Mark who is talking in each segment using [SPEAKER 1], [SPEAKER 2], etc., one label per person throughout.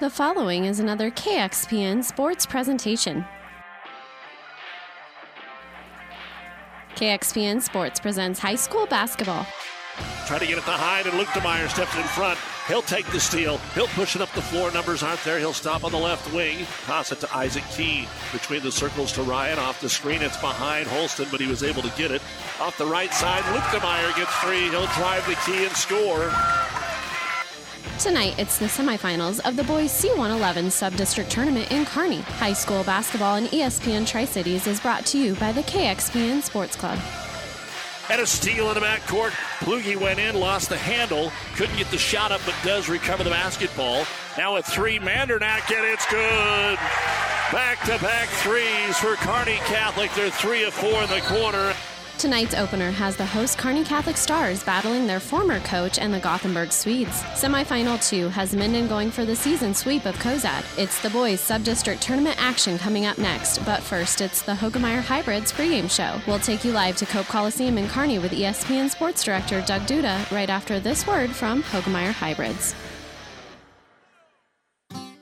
[SPEAKER 1] The following is another KXPN sports presentation. KXPN Sports presents high school basketball.
[SPEAKER 2] Try to get it to Hyde, and Luke DeMeyer steps in front. He'll take the steal. He'll push it up the floor. Numbers aren't there. He'll stop on the left wing. Toss it to Isaac Key. Between the circles to Ryan. Off the screen, it's behind Holston, but he was able to get it. Off the right side, Luke DeMeyer gets free. He'll drive the key and score.
[SPEAKER 1] Tonight, it's the semifinals of the boys C111 sub-district tournament in Kearney. High school basketball and ESPN Tri-Cities is brought to you by the KXPN Sports Club.
[SPEAKER 2] And a steal in the backcourt. Plugi went in, lost the handle, couldn't get the shot up, but does recover the basketball. Now a three, Mandernack, and it's good. Back to back threes for Kearney Catholic. They're three of four in the quarter.
[SPEAKER 1] Tonight's opener has the host Kearney Catholic Stars battling their former coach and the Gothenburg Swedes. Semifinal 2 has Minden going for the season sweep of Cozad. It's the boys sub-district tournament action coming up next, but first it's the Hoegemeyer Hybrids pregame show. We'll take you live to Cope Coliseum in Kearney with ESPN sports director Doug Duda right after this word from Hoegemeyer Hybrids.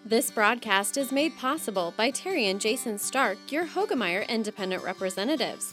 [SPEAKER 1] This broadcast is made possible by Terry and Jason Stark, your Hoegemeyer independent representatives.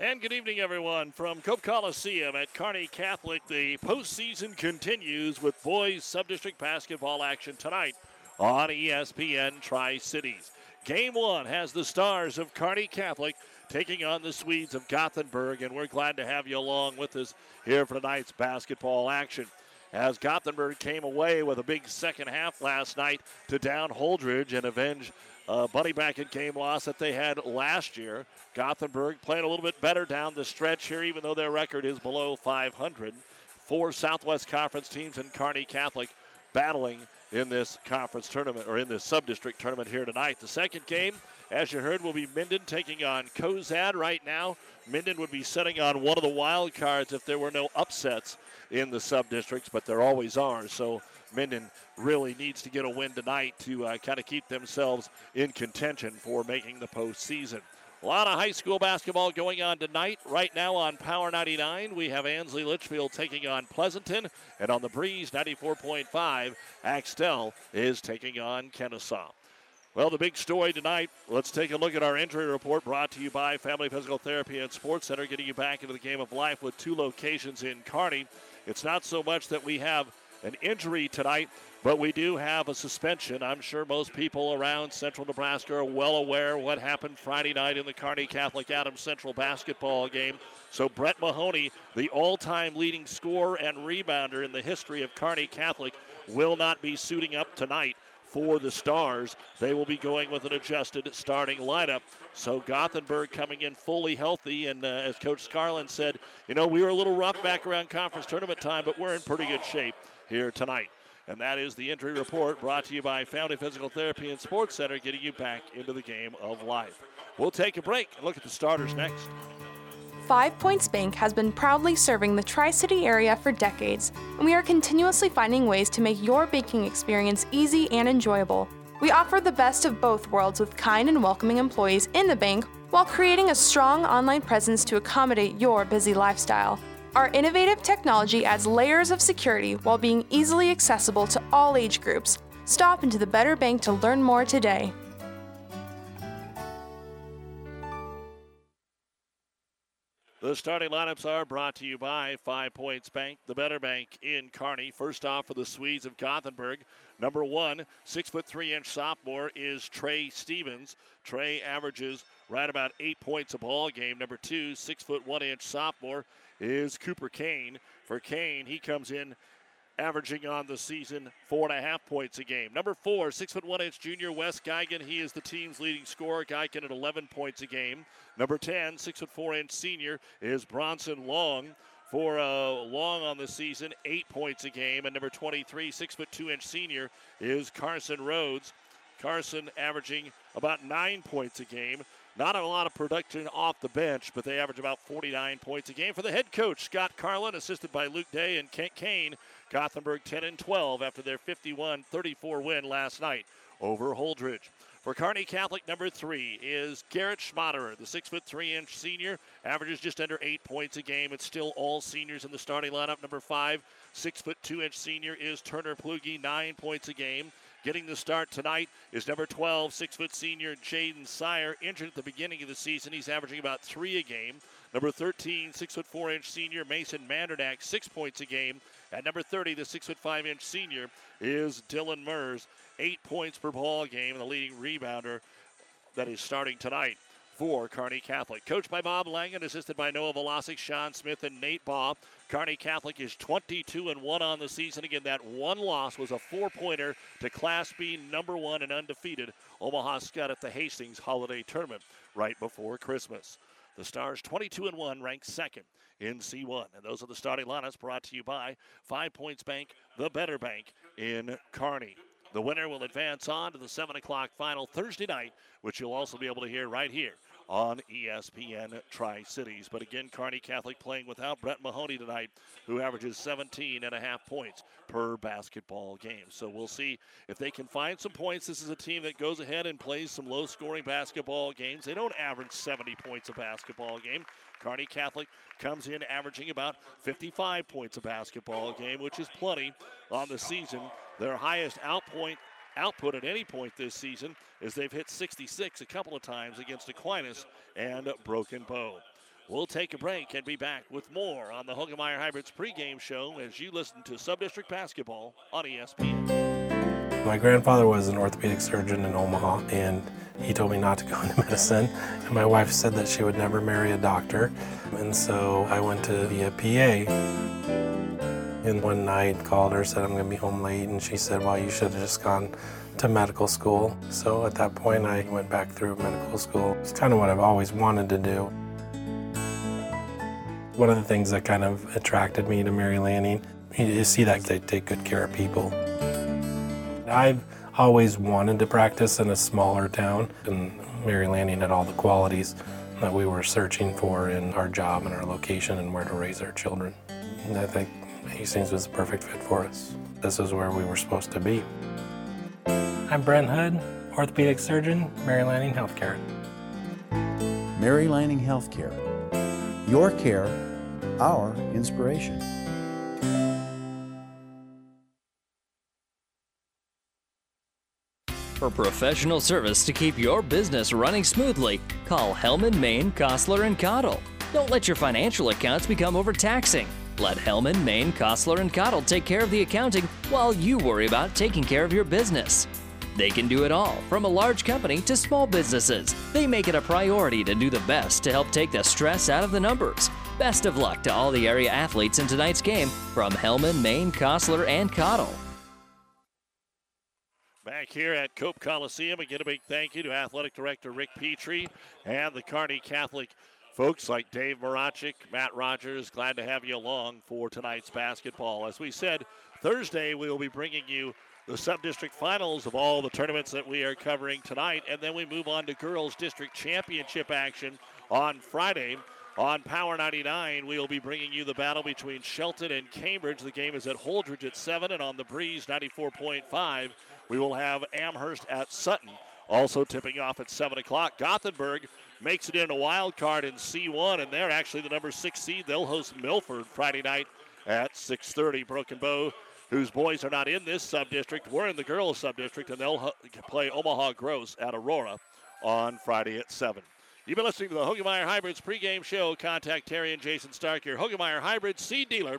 [SPEAKER 2] And good evening, everyone. From Cope Coliseum at Kearney Catholic, the postseason continues with boys sub-district basketball action tonight on ESPN Tri-Cities. Game one has the stars of Kearney Catholic taking on the Swedes of Gothenburg, and we're glad to have you along with us here for tonight's basketball action. As Gothenburg came away with a big second half last night to down Holdrege and avenge a bunny bracket game loss that they had last year. Gothenburg playing a little bit better down the stretch here, even though their record is below 500. Four Southwest Conference teams and Kearney Catholic battling in this conference tournament or in this sub-district tournament here tonight. The second game, as you heard, will be Minden taking on Cozad right now. Minden would be setting on one of the wild cards if there were no upsets in the sub-districts, but there always are. So Minden really needs to get a win tonight to uh, kind of keep themselves in contention for making the postseason. A lot of high school basketball going on tonight. Right now on Power 99, we have Ansley Litchfield taking on Pleasanton, and on the Breeze 94.5, Axtell is taking on Kenesaw. Well, the big story tonight, let's take a look at our injury report brought to you by Family Physical Therapy and Sports Center, getting you back into the game of life with two locations in Kearney. It's not so much that we have an injury tonight, but we do have a suspension. I'm sure most people around Central Nebraska are well aware what happened Friday night in the Kearney Catholic Adams Central basketball game. So Brett Mahoney, the all-time leading scorer and rebounder in the history of Kearney Catholic, will not be suiting up tonight for the Stars. They will be going with an adjusted starting lineup. So Gothenburg coming in fully healthy, and uh, as Coach Scarlin said, you know we were a little rough back around conference tournament time, but we're in pretty good shape here tonight. And that is the injury report brought to you by Family Physical Therapy and Sports Center, getting you back into the game of life. We'll take a break and look at the starters next.
[SPEAKER 3] Five Points Bank has been proudly serving the Tri City area for decades, and we are continuously finding ways to make your banking experience easy and enjoyable. We offer the best of both worlds with kind and welcoming employees in the bank while creating a strong online presence to accommodate your busy lifestyle. Our innovative technology adds layers of security while being easily accessible to all age groups. Stop into the Better Bank to learn more today.
[SPEAKER 2] The starting lineups are brought to you by Five Points Bank, the better bank in Kearney. First off for the Swedes of Gothenburg. Number one, six foot three inch sophomore is Trey Stevens. Trey averages right about eight points a ball game. Number two, six foot one inch sophomore is Cooper Kane. For Kane, he comes in averaging on the season four and a half points a game. Number four, six foot one inch junior Wes Geiken. He is the team's leading scorer. Geiken at 11 points a game. Number 10, six foot four inch senior is Bronson Long. For uh, Long on the season, eight points a game. And number 23, six foot two inch senior is Carson Rhodes. Carson averaging about nine points a game. Not a lot of production off the bench, but they average about 49 points a game. For the head coach, Scott Carlin, assisted by Luke Day and Kent Kane, Gothenburg 10 and 12 after their 51 34 win last night over Holdrege. For Carney Catholic, number three is Garrett Schmaderer, the six foot three inch senior, averages just under eight points a game. It's still all seniors in the starting lineup. Number five, six foot two inch senior is Turner Plugi, nine points a game. Getting the start tonight is number 12, six foot senior Jaden Sire, injured at the beginning of the season. He's averaging about three a game. Number 13, six foot four inch senior Mason Mandernack, six points a game. At number 30, the six foot five inch senior is Dylan Mers, eight points per ball game, the leading rebounder that is starting tonight for Kearney Catholic. Coached by Bob Langen, assisted by Noah Velasic, Sean Smith, and Nate Baugh. Kearney Catholic is 22 and 1 on the season. Again, that one loss was a four pointer to Class B number one and undefeated Omaha Skutt at the Hastings Holiday Tournament right before Christmas. The Stars 22 and 1, ranked second in C1. And those are the starting lineups brought to you by Five Points Bank, the better bank in Kearney. The winner will advance on to the 7 o'clock final Thursday night, which you'll also be able to hear right here on ESPN Tri Cities. But again, Kearney Catholic playing without Brett Mahoney tonight, who averages 17 and a half points per basketball game. So we'll see if they can find some points. This is a team that goes ahead and plays some low scoring basketball games. They don't average 70 points a basketball game. Kearney Catholic comes in averaging about 55 points a basketball game, which is plenty on the season. Their highest outpoint output at any point this season is they've hit 66 a couple of times against Aquinas and Broken Bow. We'll take a break and be back with more on the Hoegemeyer Hybrids pregame show as you listen to Subdistrict Basketball on ESPN.
[SPEAKER 4] My grandfather was an orthopedic surgeon in Omaha, and he told me not to go into medicine. And my wife said that she would never marry a doctor. And so I went to be a PA. And one night called her, said I'm going to be home late, and she said, well, you should have just gone to medical school. So at that point, I went back through medical school. It's kind of what I've always wanted to do. One of the things that kind of attracted me to Mary Lanning, you see that they take good care of people. I've always wanted to practice in a smaller town, and Mary Lanning had all the qualities that we were searching for in our job and our location and where to raise our children. And I think Hastings was the perfect fit for us. This is where we were supposed to be. I'm Brent Hood, orthopedic surgeon, Mary Lanning Healthcare.
[SPEAKER 5] Mary Lanning Healthcare. Your care, our inspiration.
[SPEAKER 6] For professional service to keep your business running smoothly, call Hellman, Maine, Kostler, and Cottle. Don't let your financial accounts become overtaxing. Let Hellman, Maine, Kostler, and Cottle take care of the accounting while you worry about taking care of your business. They can do it all, from a large company to small businesses. They make it a priority to do the best to help take the stress out of the numbers. Best of luck to all the area athletes in tonight's game from Hellman, Maine, Kostler, and Cottle.
[SPEAKER 2] Back here at Cope Coliseum, again, a big thank you to Athletic Director Rick Petrie and the Kearney Catholic folks like Dave Marachik, Matt Rogers. Glad to have you along for tonight's basketball. As we said, Thursday we will be bringing you the sub-district finals of all the tournaments that we are covering tonight, and then we move on to girls district championship action on Friday. On Power 99, we will be bringing you the battle between Shelton and Cambridge. The game is at Holdrege at 7, and on the Breeze 94.5, we will have Amherst at Sutton. Also tipping off at 7 o'clock. Gothenburg makes it in a wild card in C1, and they're actually the number six seed. They'll host Milford Friday night at 6:30. Broken Bow whose boys are not in this sub-district. We're in the girls sub-district, and they'll play Omaha Gross at Aurora on Friday at 7. You've been listening to the Hoegemeyer Hybrids pregame show. Contact Terry and Jason Stark, your Hoegemeyer Hybrids seed dealer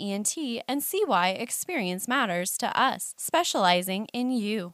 [SPEAKER 1] ENT and see why experience matters to us, specializing in you.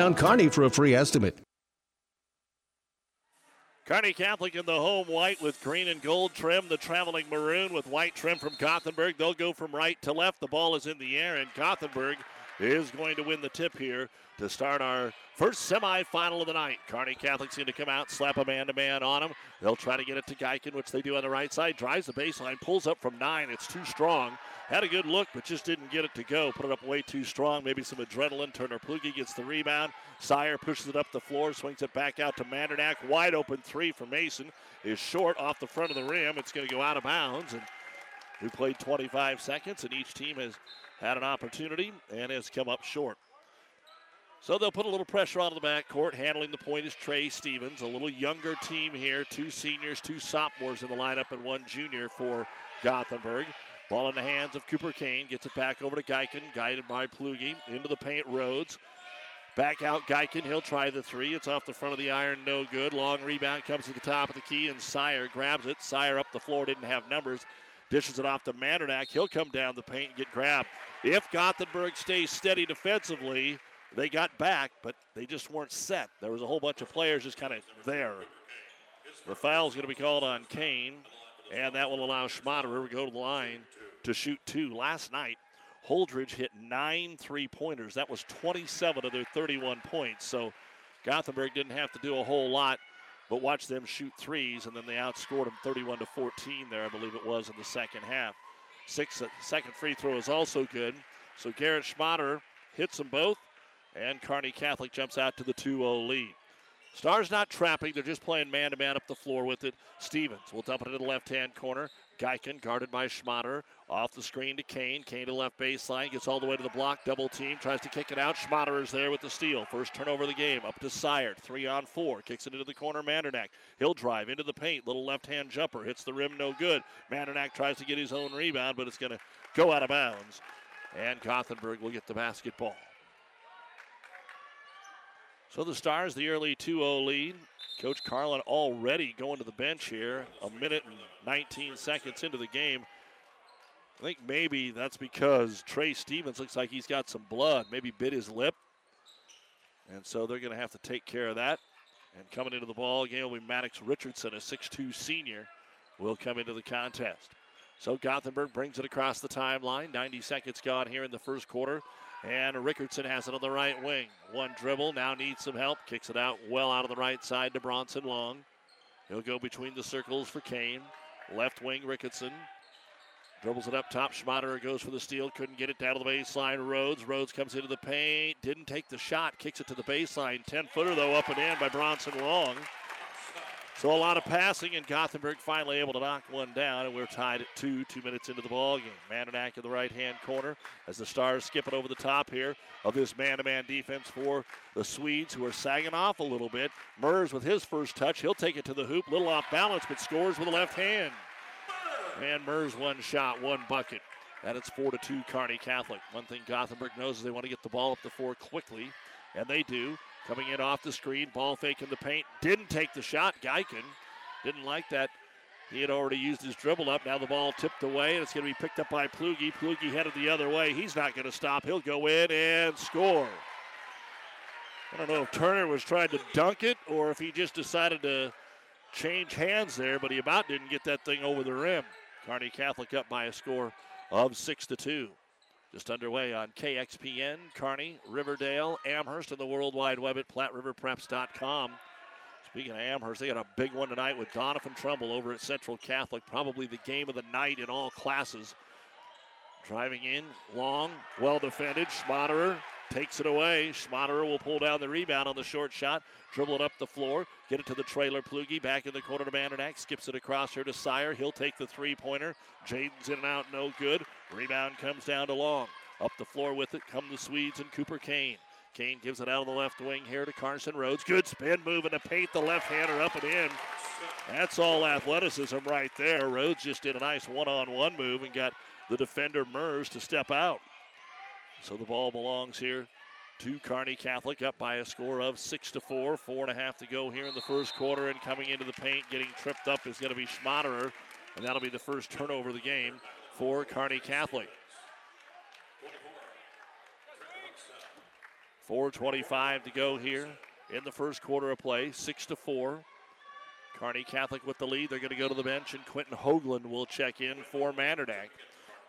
[SPEAKER 7] Kearney for a free estimate.
[SPEAKER 2] Kearney Catholic in the home white with green and gold trim, the traveling maroon with white trim from Gothenburg. They'll go from right to left. The ball is in the air, and Gothenburg is going to win the tip here to start our first semifinal of the night. Kearney Catholic's going to come out, slap a man to man on him. They'll try to get it to Geiken, which they do on the right side. Drives the baseline, pulls up from nine. It's too strong. Had a good look, but just didn't get it to go. Put it up way too strong. Maybe some adrenaline. Turner Plugi gets the rebound. Sire pushes it up the floor, swings it back out to Mandernack. Wide open three for Mason is short off the front of the rim. It's going to go out of bounds. And we played 25 seconds, and each team has had an opportunity and has come up short. So they'll put a little pressure on the backcourt. Handling the point is Trey Stevens, a little younger team here. Two seniors, two sophomores in the lineup, and one junior for Gothenburg. Ball in the hands of Cooper Kane. Gets it back over to Geiken, guided by Plugi. Into the paint, Rhodes. Back out Geiken. He'll try the three. It's off the front of the iron, no good. Long rebound comes to the top of the key, and Sire grabs it. Sire up the floor, didn't have numbers. Dishes it off to Mandernack. He'll come down the paint and get grabbed. If Gothenburg stays steady defensively, they got back, but they just weren't set. There was a whole bunch of players just kind of there. The foul's going to be called on Kane, and that will allow Schmaderer to go to the line to shoot two. Last night, Holdrege hit nine three pointers. That was 27 of their 31 points. So Gothenburg didn't have to do a whole lot, but watch them shoot threes, and then they outscored them 31 to 14 there, I believe it was, in the second half. Six, uh, second free throw is also good. So Garrett Schmaderer hits them both, and Kearney Catholic jumps out to the 2 0 lead. Stars not trapping, they're just playing man to man up the floor with it. Stevens will dump it into the left hand corner. Geiken guarded by Schmaderer. Off the screen to Kane. Kane to left baseline. Gets all the way to the block. Double team. Tries to kick it out. Schmaderer is there with the steal. First turnover of the game. Up to Sire. Three on four. Kicks it into the corner. Mandernack. He'll drive into the paint. Little left hand jumper. Hits the rim. No good. Mandernack tries to get his own rebound, but it's going to go out of bounds. And Gothenburg will get the basketball. So the Stars, the early 2 0 lead. Coach Carlin already going to the bench here, a minute and 19 seconds into the game. I think maybe that's because Trey Stevens looks like he's got some blood, maybe bit his lip. And so they're going to have to take care of that. And coming into the ball game will be Maddox Richardson, a 6'2 senior, will come into the contest. So Gothenburg brings it across the timeline. 90 seconds gone here in the first quarter. And Rickardson has it on the right wing. One dribble, now needs some help. Kicks it out well out of the right side to Bronson Long. He'll go between the circles for Kane. Left wing, Rickardson. Dribbles it up top. Schmaderer goes for the steal. Couldn't get it down to the baseline. Rhodes. Rhodes comes into the paint. Didn't take the shot. Kicks it to the baseline. 10 footer, though, up and in by Bronson Long. So a lot of passing, and Gothenburg finally able to knock one down, and we're tied at two, two minutes into the ball game. Mandernack in the right-hand corner as the Stars skip it over the top here of this man-to-man defense for the Swedes, who are sagging off a little bit. Mers with his first touch, he'll take it to the hoop, little off balance, but scores with the left hand. And Mers one shot, one bucket. That is four to two, Kearney Catholic. One thing Gothenburg knows is they want to get the ball up the floor quickly, and they do. Coming in off the screen, ball fake in the paint. Didn't take the shot. Geiken didn't like that. He had already used his dribble up. Now the ball tipped away, and it's going to be picked up by Plugi. Plugi headed the other way. He's not going to stop. He'll go in and score. I don't know if Turner was trying to dunk it or if he just decided to change hands there, but he about didn't get that thing over the rim. Kearney Catholic up by a score of six to two. Just underway on KXPN, Kearney, Riverdale, Amherst, and the World Wide Web at PlatteRiverPreps.com. Speaking of Amherst, they got a big one tonight with Donovan Trumbull over at Central Catholic. Probably the game of the night in all classes. Driving in, long, well defended. Schmaderer takes it away. Schmaderer will pull down the rebound on the short shot, dribble it up the floor, get it to the trailer. Plugi back in the corner to Mandernack, skips it across here to Sire. He'll take the three pointer. Jaden's in and out, no good. Rebound comes down to Long. Up the floor with it come the Swedes and Cooper Kane. Kane gives it out of the left wing here to Carson Rhodes. Good spin move in the paint. The left hander up and in. That's all athleticism right there. Rhodes just did a nice one on one move and got the defender Mers to step out. So the ball belongs here to Kearney Catholic, up by a score of six to four. Four and a half to go here in the first quarter, and coming into the paint, getting tripped up is going to be Schmaderer, and that'll be the first turnover of the game for Kearney Catholic. 4.25 to go here in the first quarter of play. Six to four. Kearney Catholic with the lead. They're going to go to the bench, and Quentin Hoagland will check in for Mandernack.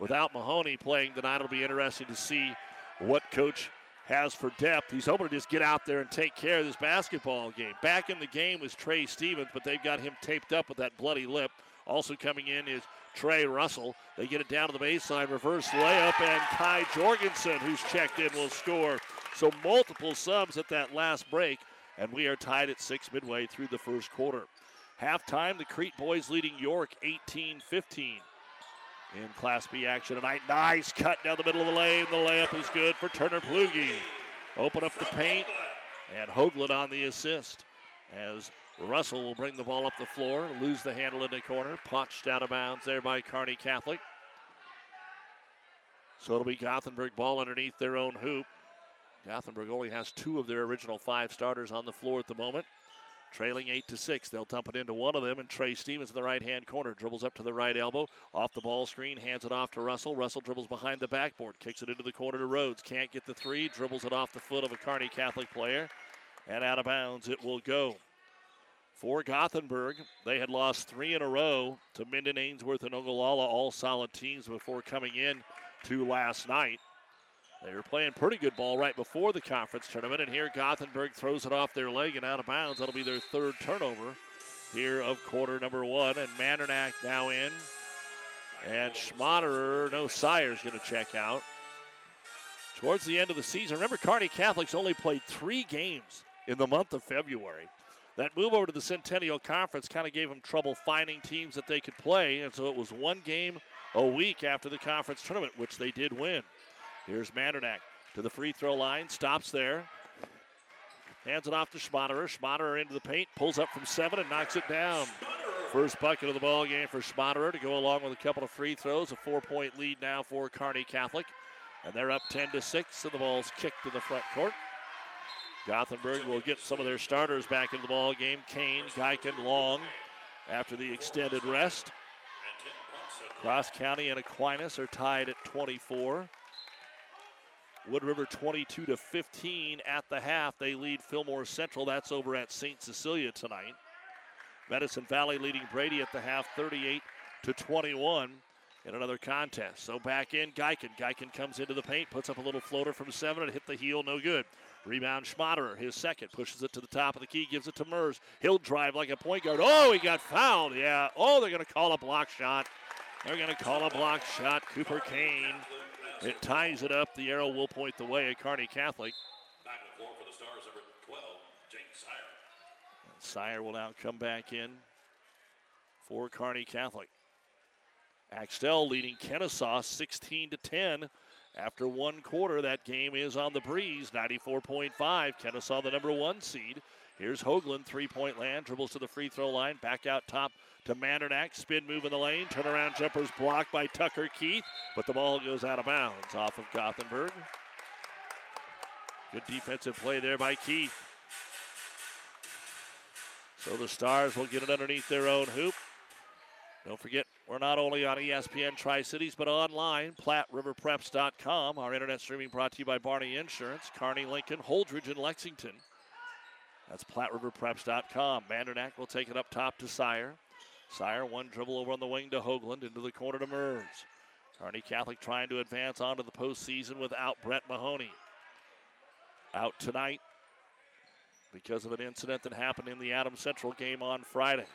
[SPEAKER 2] Without Mahoney playing tonight, it'll be interesting to see what coach has for depth. He's hoping to just get out there and take care of this basketball game. Back in the game was Trey Stevens, but they've got him taped up with that bloody lip. Also coming in is Trey Russell. They get it down to the baseline, reverse layup, and Kai Jorgensen, who's checked in, will score. So multiple subs at that last break, and we are tied at six midway through the first quarter. Halftime, the Crete boys leading York 18 15 in Class B action tonight. Nice cut down the middle of the lane. The layup is good for Turner Plugi. Open up the paint, and Hoagland on the assist as Russell will bring the ball up the floor, lose the handle in the corner, punched out of bounds there by Kearney Catholic. So it'll be Gothenburg ball underneath their own hoop. Gothenburg only has two of their original five starters on the floor at the moment. Trailing 8 to 6. They'll dump it into one of them, and Trey Stevens in the right hand corner. Dribbles up to the right elbow, off the ball screen, hands it off to Russell. Russell dribbles behind the backboard, kicks it into the corner to Rhodes. Can't get the three, dribbles it off the foot of a Kearney Catholic player, and out of bounds it will go. For Gothenburg, they had lost three in a row to Minden, Ainsworth, and Ogallala, all solid teams before coming in to last night. They were playing pretty good ball right before the conference tournament, and here Gothenburg throws it off their leg and out of bounds. That'll be their third turnover here of quarter number one, and Mandernack now in. And Schmaderer, no Sire's going to check out. Towards the end of the season, remember, Kearney Catholics only played three games in the month of February. That move over to the Centennial Conference kind of gave them trouble finding teams that they could play, and so it was one game a week after the conference tournament, which they did win. Here's Mandernack to the free throw line, stops there, hands it off to Schmaderer. Schmaderer into the paint, pulls up from seven and knocks it down. First bucket of the ball game for Schmaderer to go along with a couple of free throws. A four-point lead now for Kearney Catholic, and they're up 10 to six, and the ball's kicked to the front court. Gothenburg will get some of their starters back into the ball game. Kane, Geiken, Long after the extended rest. Cross County and Aquinas are tied at 24. Wood River 22 to 15 at the half. They lead Fillmore Central. That's over at St. Cecilia tonight. Medicine Valley leading Brady at the half 38 to 21 in another contest. So back in Geiken. Geiken comes into the paint, puts up a little floater from seven and hit the heel, no good. Rebound Schmaderer, his second, pushes it to the top of the key, gives it to Mers. He'll drive like a point guard. Oh, he got fouled. Yeah. Oh, they're going to call a block shot. They're going to call a block shot. Cooper Kane. It ties it up. The arrow will point the way at Kearney Catholic. Back the floor for the Stars, number 12, Jake Sire. Sire will now come back in for Kearney Catholic. Axtell leading Kenesaw 16 to 10 after one quarter, that game is on the breeze, 94.5. Kenesaw, the number one seed. Here's Hoagland, three point land, dribbles to the free throw line, back out top to Mandernack. Spin move in the lane, turnaround jumpers blocked by Tucker Keith, but the ball goes out of bounds off of Gothenburg. Good defensive play there by Keith. So the Stars will get it underneath their own hoop. Don't forget, we're not only on ESPN Tri Cities, but online, PlatteRiverPreps.com. Our internet streaming brought to you by Barney Insurance, Kearney, Lincoln, Holdrege, and Lexington. That's PlatteRiverPreps.com. Mandernack will take it up top to Sire. Sire, one dribble over on the wing to Hoagland, into the corner to Mers. Kearney Catholic trying to advance onto the postseason without Brett Mahoney. Out tonight because of an incident that happened in the Adams Central game on Friday.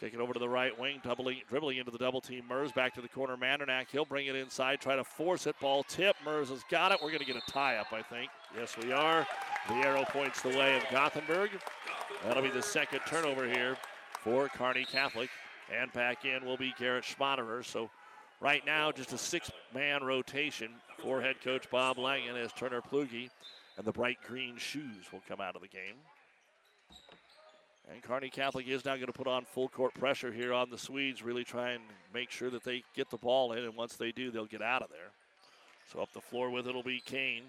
[SPEAKER 2] Take it over to the right wing, doubling, dribbling into the double team. Mers back to the corner. Mandernack, he'll bring it inside, try to force it. Ball tip. Mers has got it. We're going to get a tie up, I think. Yes, we are. The arrow points the way of Gothenburg. That'll be the second turnover here for Kearney Catholic. And back in will be Garrett Schmaderer. So right now, just a six man rotation for head coach Bob Langen as Turner Plugi and the bright green shoes will come out of the game. And Kearney Catholic is now going to put on full court pressure here on the Swedes, really try and make sure that they get the ball in, and once they do, they'll get out of there. So up the floor with it will be Kane.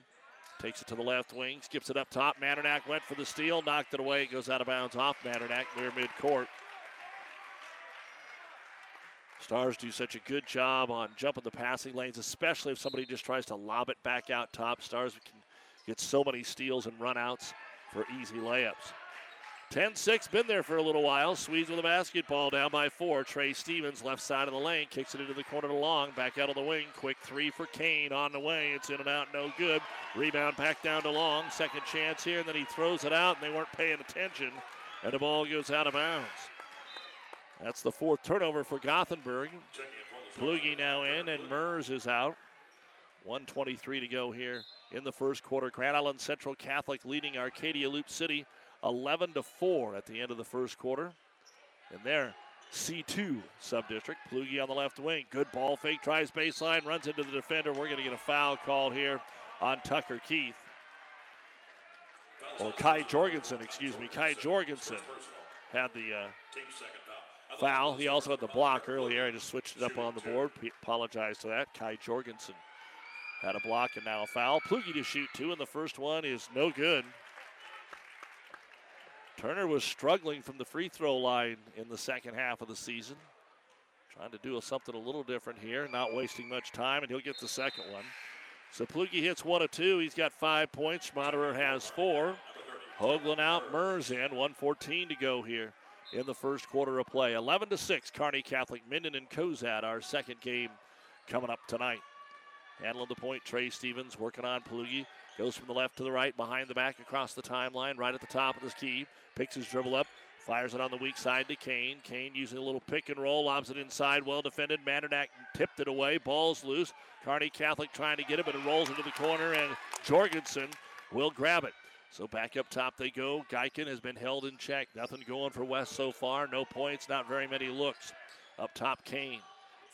[SPEAKER 2] Takes it to the left wing, skips it up top. Mandernack went for the steal, knocked it away. Goes out of bounds off Mandernack near midcourt. Stars do such a good job on jumping the passing lanes, especially if somebody just tries to lob it back out top. Stars can get so many steals and runouts for easy layups. 10 6, been there for a little while. Swedes with a basketball down by four. Trey Stevens, left side of the lane, kicks it into the corner to Long. Back out of the wing. Quick three for Kane on the way. It's in and out, no good. Rebound back down to Long. Second chance here, and then he throws it out, and they weren't paying attention. And the ball goes out of bounds. That's the fourth turnover for Gothenburg. Plugi now in, and Mers is out. 123 to go here in the first quarter. Grand Island Central Catholic leading Arcadia Loop City 11 to 4 at the end of the first quarter. And there, C2 subdistrict. Plugi on the left wing. Good ball fake, tries baseline, runs into the defender. We're going to get a foul called here on Tucker Keith. Or Kai Jorgensen, excuse me. Kai Jorgensen had the uh, foul. He also had the block earlier. I just switched it up on the board. P- apologize to that. Kai Jorgensen had a block and now a foul. Plugi to shoot two, and the first one is no good. Turner was struggling from the free throw line in the second half of the season. Trying to do something a little different here, not wasting much time, and he'll get the second one. So Plugi hits one of two. He's got five points. Schmaderer has four. Hoagland out, Mers in. 114 to go here in the first quarter of play. 11 to 6, Kearney Catholic, Minden and Cozad, our second game coming up tonight. Handling the point, Trey Stevens working on Plugi. Goes from the left to the right, behind the back, across the timeline, right at the top of the key. Picks his dribble up, fires it on the weak side to Kane. Kane using a little pick and roll, lobs it inside, well defended. Mandernack tipped it away, ball's loose. Kearney Catholic trying to get it, but it rolls into the corner, and Jorgensen will grab it. So back up top they go. Geiken has been held in check. Nothing going for West so far. No points, not very many looks. Up top, Kane.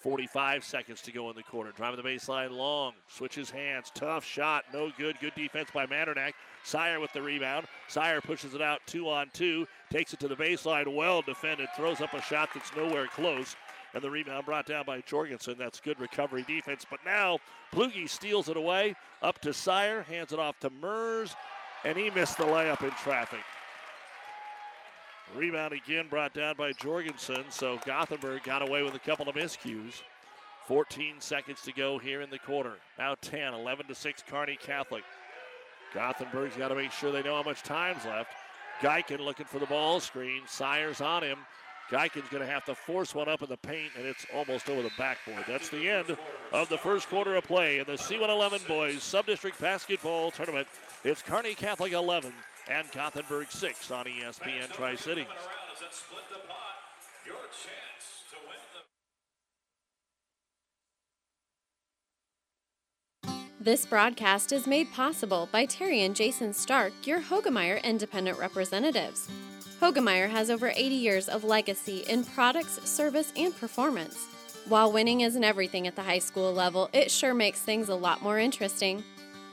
[SPEAKER 2] 45 seconds to go in the quarter. Driving the baseline long. Switches hands. Tough shot. No good. Good defense by Mandernack. Sire with the rebound. Sire pushes it out two on two. Takes it to the baseline. Well defended. Throws up a shot that's nowhere close. And the rebound brought down by Jorgensen. That's good recovery defense. But now Plugi steals it away. Up to Sire. Hands it off to Mers. And he missed the layup in traffic. Rebound again brought down by Jorgensen. So Gothenburg got away with a couple of miscues. 14 seconds to go here in the quarter. Now 10, 11 to 6, Kearney Catholic. Gothenburg's got to make sure they know how much time's left. Geiken looking for the ball screen. Sire's on him. Geiken's going to have to force one up in the paint, and it's almost over the backboard. That's the end of the first quarter of play in the C111 Boys Subdistrict Basketball Tournament. It's Kearney Catholic 11 and Gothenburg 6 on ESPN Tri Cities.
[SPEAKER 1] This broadcast is made possible by Terry and Jason Stark, your Hoegemeyer independent representatives. Hoegemeyer has over 80 years of legacy in products, service, and performance. While winning isn't everything at the high school level, it sure makes things a lot more interesting.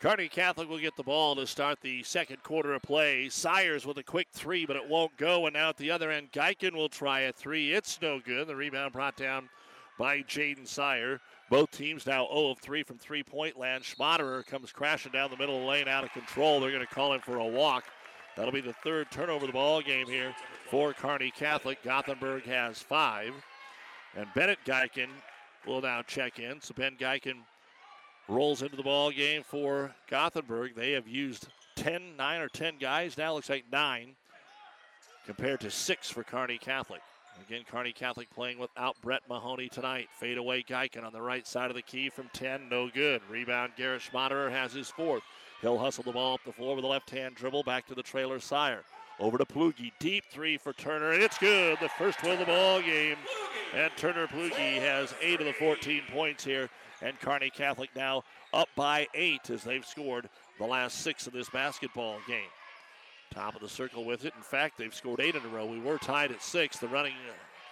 [SPEAKER 2] Kearney Catholic will get the ball to start the second quarter of play. Sires with a quick three, but it won't go. And now at the other end, Geiken will try a three. It's no good. The rebound brought down by Jaden Sire. Both teams now 0 of 3 from three point land. Schmaderer comes crashing down the middle of the lane out of control. They're going to call him for a walk. That'll be the third turnover of the ball game here for Kearney Catholic. Gothenburg has five. And Bennett Geiken will now check in. So Ben Geiken rolls into the ball game for Gothenburg. They have used 10, 9 or 10 guys. Now looks like nine compared to six for Kearney Catholic. Again, Kearney Catholic playing without Brett Mahoney tonight. Fade away Geiken on the right side of the key from 10, no good. Rebound, Garrett Schmaderer has his fourth. He'll hustle the ball up the floor with a left hand dribble back to the trailer Sire. Over to Plugi. Deep three for Turner, and it's good. The first one of the ball game. And Turner Plugi has eight of the 14 points here. And Kearney Catholic now up by eight as they've scored the last six of this basketball game. Top of the circle with it. In fact, they've scored eight in a row. We were tied at six. The running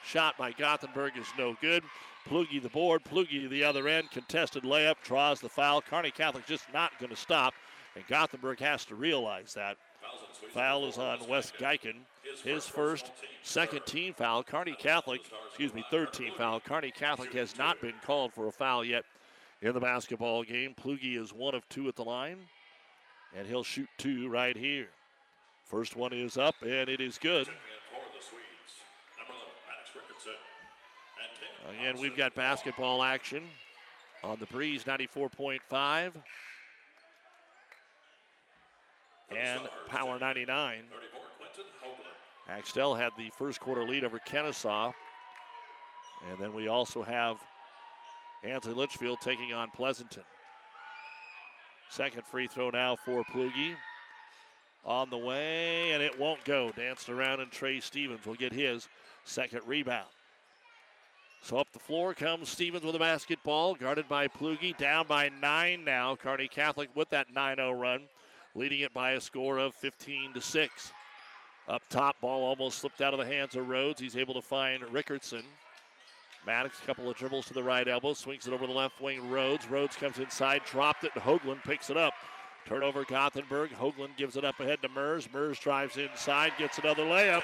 [SPEAKER 2] shot by Gothenburg is no good. Plugi the board. Plugi the other end. Contested layup. Draws the foul. Kearney Catholic just not going to stop. And Gothenburg has to realize that. Foul is on Wes Geiken. His first, second team foul. Kearney Catholic, excuse me, third team foul. Kearney Catholic has not been called for a foul yet in the basketball game. Plugi is one of two at the line, and he'll shoot two right here. First one is up, and it is good. Again, we've got basketball action on the Breeze 94.5 and Power 99. Axtell had the first quarter lead over Kenesaw. And then we also have Ansley Litchfield taking on Pleasanton. Second free throw now for Plugi. On the way, and it won't go. Danced around, and Trey Stevens will get his second rebound. So up the floor comes Stevens with a basketball, guarded by Plugi. Down by nine now. Kearney Catholic with that 9 0 run, leading it by a score of 15 to 6. Up top, ball almost slipped out of the hands of Rhodes. He's able to find Rickardson. Maddox, a couple of dribbles to the right elbow, swings it over the left wing. Rhodes. Rhodes comes inside, dropped it, and Hoagland picks it up. Turnover Gothenburg. Hoagland gives it up ahead to Mers. Mers drives inside, gets another layup.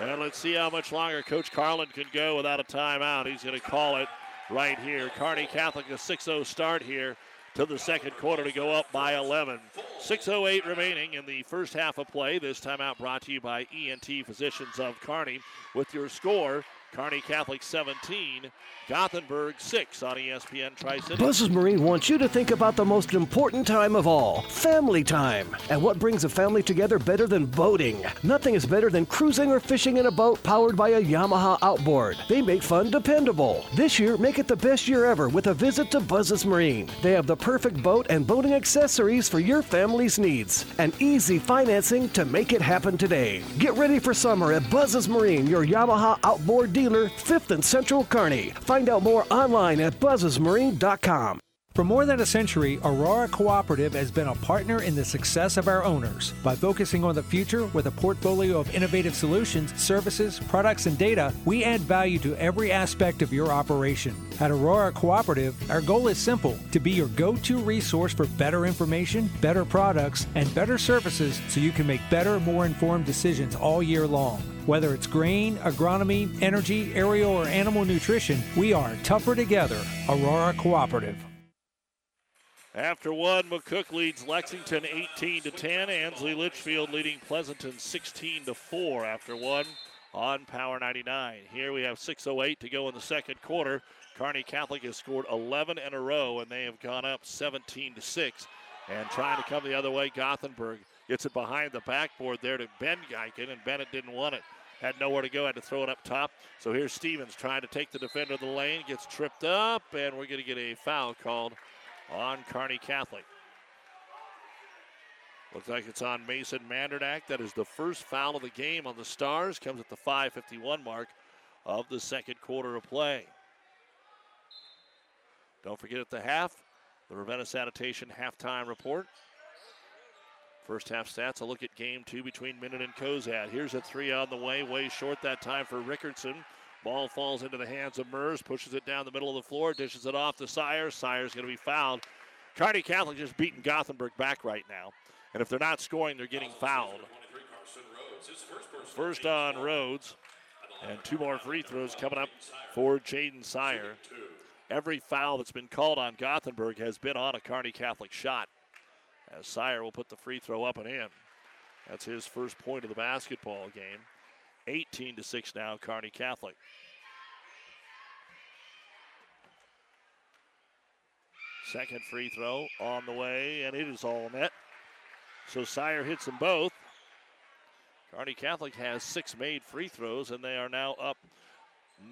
[SPEAKER 2] And let's see how much longer Coach Carlin can go without a timeout. He's going to call it right here. Kearney Catholic a 6 0 start here to the second quarter to go up by 11. 6.08 remaining in the first half of play. This timeout brought to you by ENT Physicians of Kearney with your score Kearney Catholic 17, Gothenburg 6 on ESPN Tri City.
[SPEAKER 7] Marine wants you to think about the most important time of all family time. And what brings a family together better than boating? Nothing is better than cruising or fishing in a boat powered by a Yamaha outboard. They make fun dependable. This year, make it the best year ever with a visit to Buzz's Marine. They have the perfect boat and boating accessories for your family's needs and easy financing to make it happen today. Get ready for summer at Buzz's Marine, your Yamaha outboard dealer dealer, 5th and Central Kearney. Find out more online at buzzesmarine.com.
[SPEAKER 8] For more than a century, Aurora Cooperative has been a partner in the success of our owners. By focusing on the future with a portfolio of innovative solutions, services, products, and data, we add value to every aspect of your operation. At Aurora Cooperative, our goal is simple to be your go to resource for better information, better products, and better services so you can make better, more informed decisions all year long. Whether it's grain, agronomy, energy, aerial, or animal nutrition, we are tougher together. Aurora Cooperative.
[SPEAKER 2] After one, McCook leads Lexington 18 to 10. Ansley Litchfield leading Pleasanton 16 to 4 after one on Power 99. Here we have 6:08 to go in the second quarter. Kearney Catholic has scored 11 in a row, and they have gone up 17 to 6. And trying to come the other way, Gothenburg gets it behind the backboard there to Ben Geiken, and Bennett didn't want it. Had nowhere to go, had to throw it up top. So here's Stevens trying to take the defender of the lane, gets tripped up, and we're going to get a foul called on Kearney Catholic. Looks like it's on Mason Mandernack. That is the first foul of the game on the Stars. Comes at the 5:51 mark of the second quarter of play. Don't forget at the half, the Ravenna Sanitation halftime report. First half stats, a look at game two between Minden and Cozad. Here's a three on the way, way short that time for Rickardson. Ball falls into the hands of Mers, pushes it down the middle of the floor, dishes it off to Sire. Sire's going to be fouled Kearney Catholic just beating Gothenburg back right now. And if they're not scoring, they're getting fouled. First on Rhodes. And two more free throws coming up for Jaden Sire. Every foul that's been called on Gothenburg has been on a Kearney Catholic shot. As Sire will put the free throw up and in. That's his first point of the basketball game. 18 to 6 now, Kearney Catholic. Second free throw on the way, and it is all net. So Sire hits them both. Kearney Catholic has six made free throws, and they are now up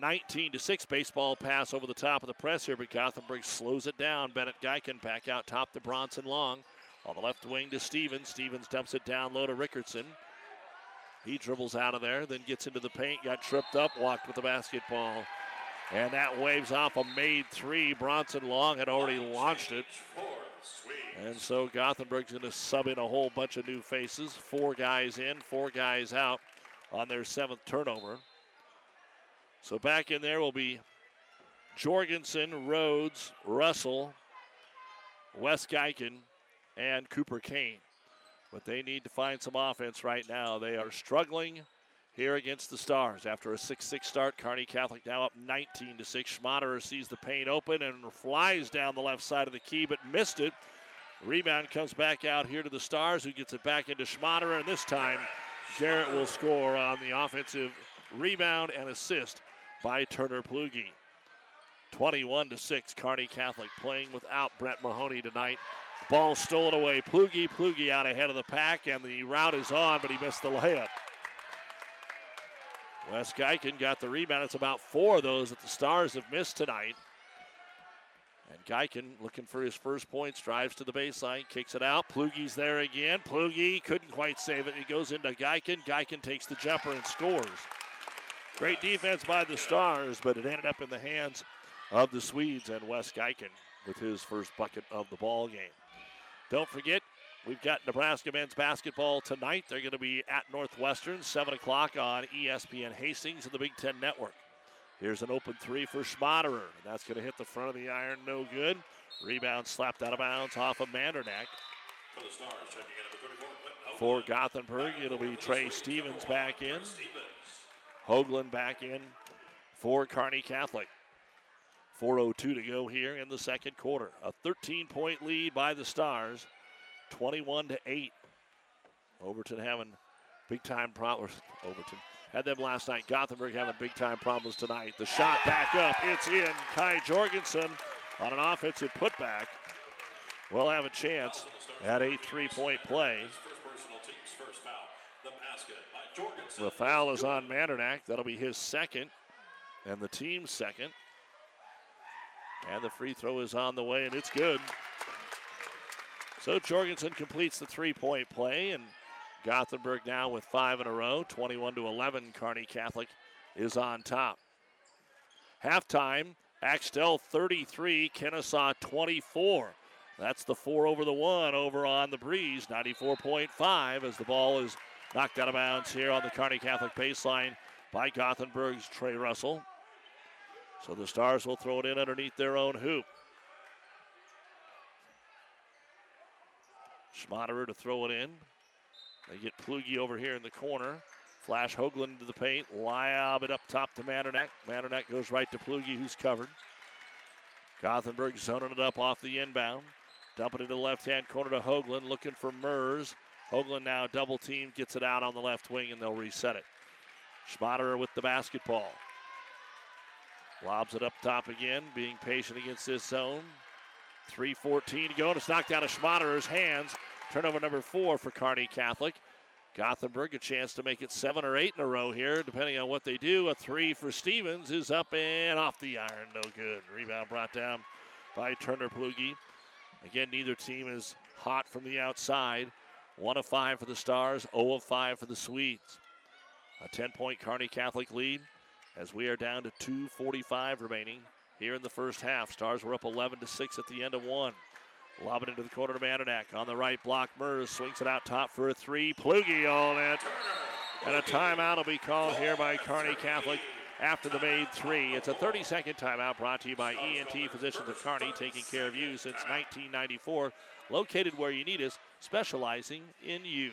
[SPEAKER 2] 19 to 6. Baseball pass over the top of the press here, but Gothenburg slows it down. Bennett Geiken back out top to Bronson Long. On the left wing to Stevens. Stevens dumps it down low to Rickardson. He dribbles out of there, then gets into the paint, got tripped up, walked with the basketball. And that waves off a made three. Bronson Long had already launched it. And so Gothenburg's going to sub in a whole bunch of new faces. Four guys in, four guys out on their seventh turnover. So back in there will be Jorgensen, Rhodes, Russell, Wes Geiken, and Cooper Kane. But they need to find some offense right now. They are struggling here against the Stars. After a 6 6 start, Kearney Catholic now up 19 to 6. Schmaderer sees the paint open and flies down the left side of the key, but missed it. Rebound comes back out here to the Stars, who gets it back into Schmaderer, and this time Garrett will score on the offensive rebound and assist by Turner Plugi. 21 to 6, Kearney Catholic playing without Brett Mahoney tonight. Ball stolen away. Plugi, Plugi out ahead of the pack, and the route is on, but he missed the layup. Wes Geiken got the rebound. It's about four of those that the Stars have missed tonight. And Geiken looking for his first points, drives to the baseline, kicks it out. Plugi's there again. Plugi couldn't quite save it. He goes into Geiken. Geiken takes the jumper and scores. Great defense by the Stars, but it ended up in the hands of the Swedes and Wes Geiken with his first bucket of the ball game. Don't forget, We've got Nebraska men's basketball tonight. They're going to be at Northwestern, 7 o'clock on ESPN Hastings and the Big Ten Network. Here's an open three for Schmaderer. That's going to hit the front of the iron, no good. Rebound slapped out of bounds off of Mandernack. For Gothenburg, it'll be Trey Stevens back in. Hoagland back in for Kearney Catholic. 4.02 to go here in the second quarter. A 13 point lead by the Stars. 21 to 8. Overton having big time problems. Overton had them last night. Gothenburg having big time problems tonight. The shot back up. It's in. Kai Jorgensen on an offensive putback will have a chance at a three point play. The foul is on Mandernack. That'll be his second and the team's second. And the free throw is on the way, and it's good. So Jorgensen completes the three-point play, and Gothenburg now with five in a row, 21 to 11. Kearney Catholic is on top. Halftime, Axtell 33, Kenesaw 24. That's the four over the one over on the breeze, 94.5 as the ball is knocked out of bounds here on the Kearney Catholic baseline by Gothenburg's Trey Russell. So the Stars will throw it in underneath their own hoop. Schmaderer to throw it in. They get Plugi over here in the corner. Flash Hoagland into the paint. Lob it up top to Mandernack. Mandernack goes right to Plugi, who's covered. Gothenburg zoning it up off the inbound. Dumping it to the left hand corner to Hoagland, looking for Mers. Hoagland now double team, gets it out on the left wing, and they'll reset it. Schmaderer with the basketball. Lobs it up top again, being patient against this zone. 3.14 to go, and it's knocked out of Schmaderer's hands. Turnover number four for Kearney Catholic. Gothenburg a chance to make it seven or eight in a row here, depending on what they do. A three for Stevens is up and off the iron. No good. Rebound brought down by Turner Plugi. Again, neither team is hot from the outside. One of five for the Stars, 0 of five for the Swedes. A 10 point Kearney Catholic lead as we are down to 2.45 remaining here in the first half. Stars were up 11 to 6 at the end of one. Lob it into the corner to Mandernack. On the right block, Mers swings it out top for a three. Plugi on it. And a timeout will be called here by Kearney Catholic after the made three. It's a 30 second timeout brought to you by ENT Physicians of Kearney, taking care of you since 1994. Located where you need us, specializing in you.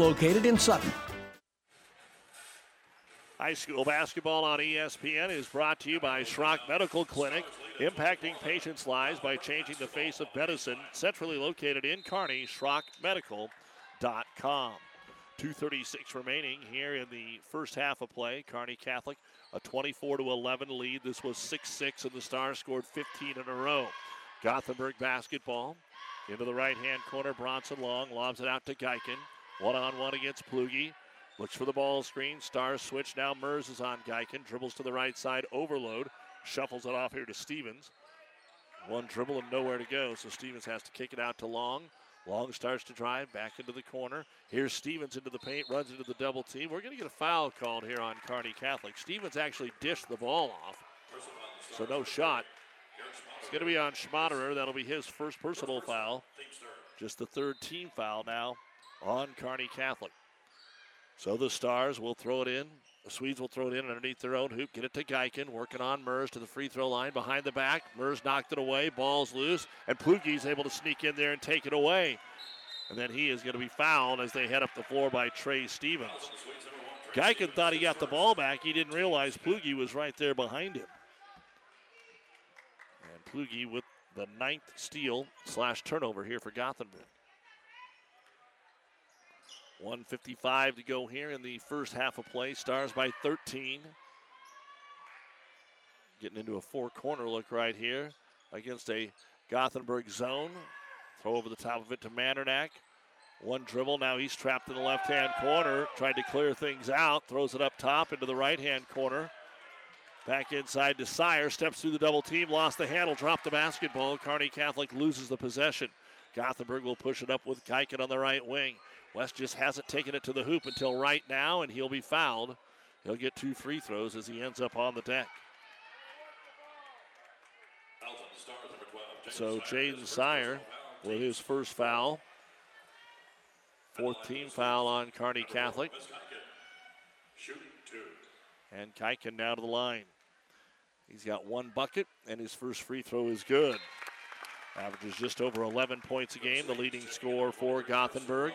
[SPEAKER 7] located in Sutton.
[SPEAKER 2] High school basketball on ESPN is brought to you by Schrock Medical Clinic, impacting patients' lives by changing the face of medicine. Centrally located in Kearney, schrockmedical.com. 236 remaining here in the first half of play. Kearney Catholic a 24 to 11 lead. This was 6-6 and the Stars scored 15 in a row. Gothenburg basketball into the right-hand corner. Bronson Long lobs it out to Geiken. One on one against Plugi. Looks for the ball screen. Stars switch. Now Mers is on Geiken. Dribbles to the right side. Overload. Shuffles it off here to Stevens. One dribble and nowhere to go. So Stevens has to kick it out to Long. Long starts to drive back into the corner. Here's Stevens into the paint, runs into the double team. We're going to get a foul called here on Kearney Catholic. Stevens actually dished the ball off, so no shot. It's going to be on Schmaderer. That'll be his first personal foul. Just the third team foul now on Kearney Catholic. So the Stars will throw it in. The Swedes will throw it in underneath their own hoop. Get it to Geiken. Working on Mers to the free throw line behind the back. Mers knocked it away. Ball's loose. And Plugi's able to sneak in there and take it away. And then he is going to be fouled as they head up the floor by Trey Stevens. Geiken thought he got the ball back. He didn't realize Plugi was right there behind him. And Plugi with the ninth steal slash turnover here for Gothenburg. 155 to go here in the first half of play. Stars by 13. Getting into a four corner look right here against a Gothenburg zone. Throw over the top of it to Mandernack. One dribble. Now he's trapped in the left hand corner. Tried to clear things out. Throws it up top into the right hand corner. Back inside to Sire. Steps through the double team. Lost the handle. Dropped the basketball. Kearney Catholic loses the possession. Gothenburg will push it up with Geiken on the right wing. Wes just hasn't taken it to the hoop until right now, and he'll be fouled. He'll get two free throws as he ends up on the deck. So Jaden Sire with his first foul. Fourth team foul on Kearney Catholic. And Geiken now to the line. He's got one bucket, and his first free throw is good. Averages just over 11 points a game, the leading scorer for Gothenburg.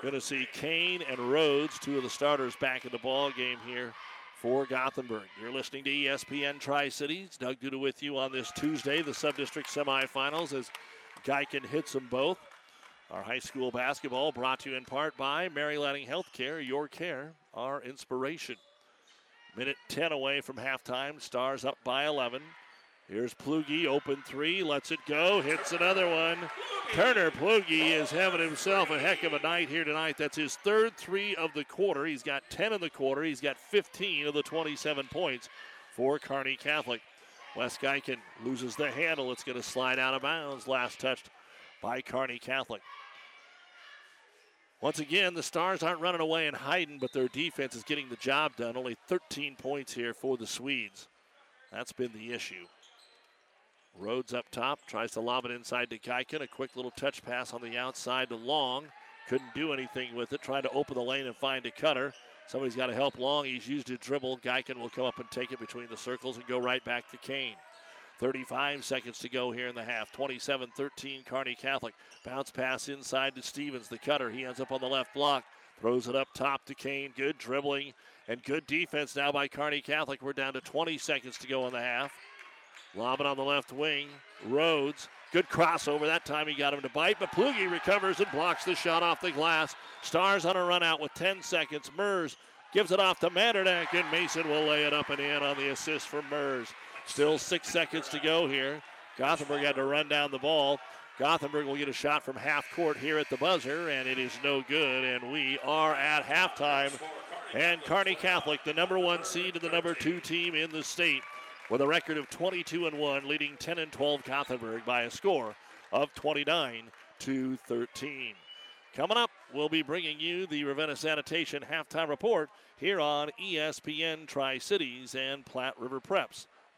[SPEAKER 2] Going to see Kane and Rhodes, two of the starters, back in the ball game here for Gothenburg. You're listening to ESPN Tri Cities. Doug Duda with you on this Tuesday, the sub-district semifinals, as Geiken hits them both. Our high school basketball brought to you in part by Mary Lanning Healthcare. Your care, our inspiration. Minute 10 away from halftime. Stars up by 11. Here's Plugi, open three, lets it go, hits another one. Turner Plugi is having himself a heck of a night here tonight. That's his third three of the quarter. He's got 10 in the quarter. He's got 15 of the 27 points for Kearney Catholic. Wes Geiken loses the handle. It's going to slide out of bounds. Last touched by Kearney Catholic. Once again, the Stars aren't running away and hiding, but their defense is getting the job done. Only 13 points here for the Swedes. That's been the issue. Rhodes up top, tries to lob it inside to Geiken. A quick little touch pass on the outside to Long. Couldn't do anything with it. Tried to open the lane and find a cutter. Somebody's got to help Long. He's used a dribble. Geiken will come up and take it between the circles and go right back to Kane. 35 seconds to go here in the half. 27 13, Kearney Catholic. Bounce pass inside to Stevens, the cutter. He ends up on the left block. Throws it up top to Kane. Good dribbling and good defense now by Kearney Catholic. We're down to 20 seconds to go in the half. Lob it on the left wing. Rhodes. Good crossover. That time he got him to bite, but Plugi recovers and blocks the shot off the glass. Stars on a run out with 10 seconds. Mers gives it off to Mandernack, and Mason will lay it up and in on the assist for Mers. Still six seconds to go here. Gothenburg had to run down the ball. Gothenburg will get a shot from half court here at the buzzer, and it is no good. And we are at halftime. And Kearney Catholic, the number one seed and the number two team in the state, with a record of 22 and 1, leading 10 and 12 Gothenburg by a score of 29 to 13. Coming up, we'll be bringing you the Ravenna Sanitation halftime report here on ESPN Tri Cities and Platte River Preps.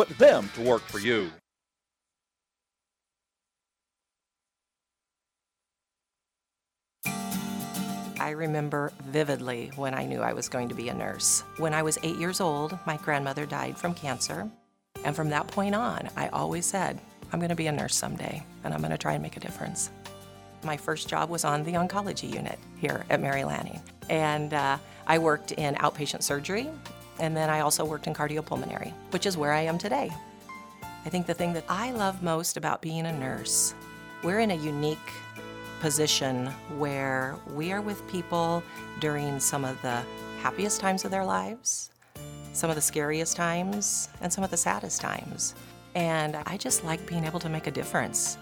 [SPEAKER 9] put them to work for you.
[SPEAKER 10] I remember vividly when I knew I was going to be a nurse. When I was eight years old, my grandmother died from cancer. And from that point on, I always said, I'm going to be a nurse someday, and I'm going to try and make a difference. My first job was on the oncology unit here at Mary Lanning. And uh, I worked in outpatient surgery, and then I also worked in cardiopulmonary, which is where I am today. I think the thing that I love most about being a nurse, we're in a unique position where we are with people during some of the happiest times of their lives, some of the scariest times, and some of the saddest times. And I just like being able to make a difference.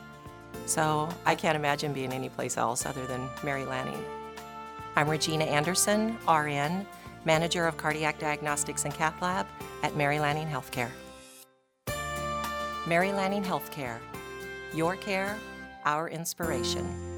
[SPEAKER 10] So I can't imagine being anyplace else other than Mary Lanning. I'm Regina Anderson, RN, Manager of Cardiac Diagnostics and Cath Lab at Mary Lanning Healthcare. Mary Lanning Healthcare. Your care, our inspiration.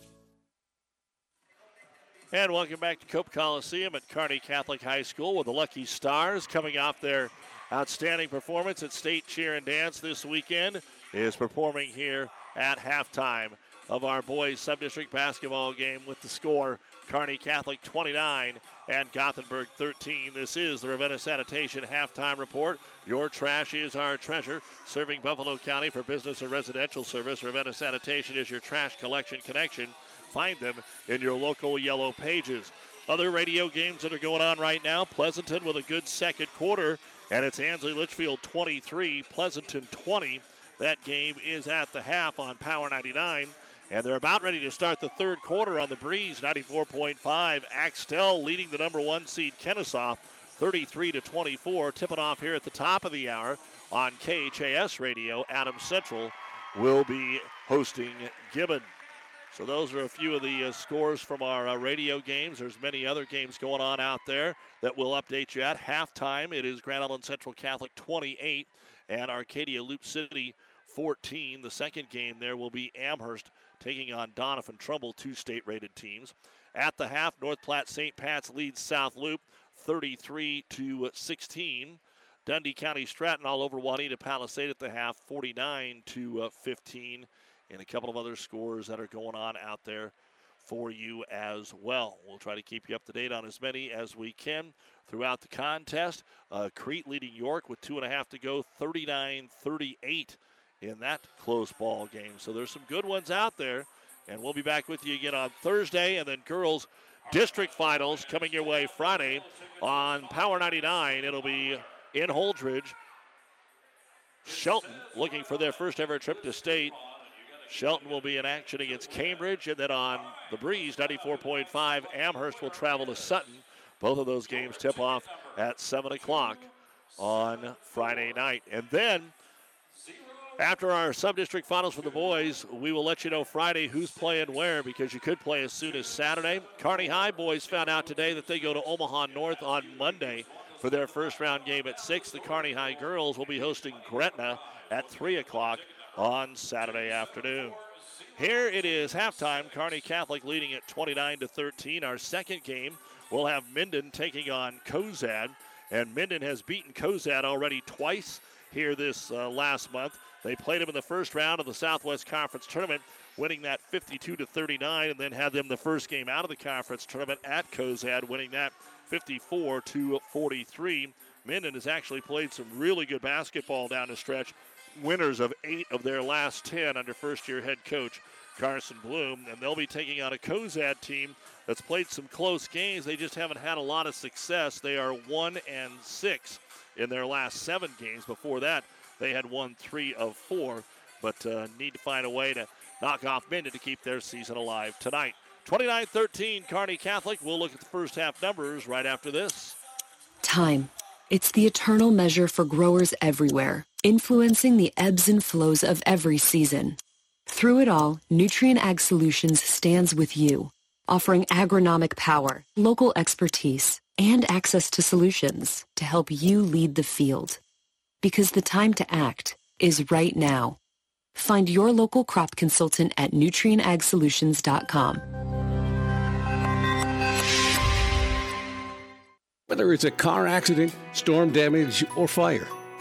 [SPEAKER 2] And welcome back to Cope Coliseum at Kearney Catholic High School with the Lucky Stars coming off their outstanding performance at State Cheer and Dance this weekend is performing here at halftime of our boys sub-district basketball game with the score Kearney Catholic 29 and Gothenburg 13. This is the Ravenna Sanitation halftime report. Your trash is our treasure. Serving Buffalo County for business and residential service, Ravenna Sanitation is your trash collection connection. Find them in your local yellow pages. Other radio games that are going on right now Pleasanton with a good second quarter, and it's Ansley Litchfield 23, Pleasanton 20. That game is at the half on Power 99. And they're about ready to start the third quarter on the breeze, 94.5. Axtell leading the number one seed Kenesaw, 33 to 24. Tipping off here at the top of the hour on KHAS Radio. Adam Central will be hosting Gibbon. So those are a few of the uh, scores from our uh, radio games. There's many other games going on out there that we'll update you at halftime. It is Grand Island Central Catholic 28 and Arcadia Loop City 14. The second game there will be Amherst taking on Donovan Trumbull, two state-rated teams. At the half, North Platte St. Pat's leads South Loop 33 to 16. Dundy County Stratton all over Wauneta Palisade at the half, 49 to uh, 15 and a couple of other scores that are going on out there for you as well. We'll try to keep you up to date on as many as we can throughout the contest. Uh, Crete leading York with two and a half to go, 39 38 in that close ball game. So there's some good ones out there. And we'll be back with you again on Thursday. And then girls district finals coming your way Friday on Power 99. It'll be in Holdrege. Shelton looking for their first ever trip to state Shelton will be in action against Cambridge, and then on the breeze, 94.5, Amherst will travel to Sutton. Both of those games tip off at 7 o'clock on Friday night. And then, after our sub-district finals for the boys, we will let you know Friday who's playing where because you could play as soon as Saturday. Kearney High boys found out today that they go to Omaha North on Monday for their first round game at 6. The Kearney High girls will be hosting Gretna at 3 o'clock on Saturday afternoon. Here it is halftime. Kearney Catholic leading at 29 to 13. Our second game, we'll have Minden taking on Cozad, and Minden has beaten Cozad already twice here this uh, last month. They played them in the first round of the Southwest Conference tournament, winning that 52 to 39, and then had them the first game out of the conference tournament at Cozad, winning that 54 to 43. Minden has actually played some really good basketball down the stretch. Winners of eight of their last 10 under first year head coach Carson Bloom, and they'll be taking on a Cozad team that's played some close games. They just haven't had a lot of success. They are one and six in their last seven games. Before that, they had won three of four, but uh, need to find a way to knock off Minden to keep their season alive tonight. 29 13, Kearney Catholic. We'll look at the first half numbers right after this.
[SPEAKER 11] Time. It's the eternal measure for growers everywhere, influencing the ebbs and flows of every season. Through it all, Nutrien Ag Solutions stands with you, offering agronomic power, local expertise, and access to solutions to help you lead the field. Because the time to act is right now. Find your local crop consultant at nutrienagsolutions.com.
[SPEAKER 7] Whether it's a car accident, storm damage, or fire,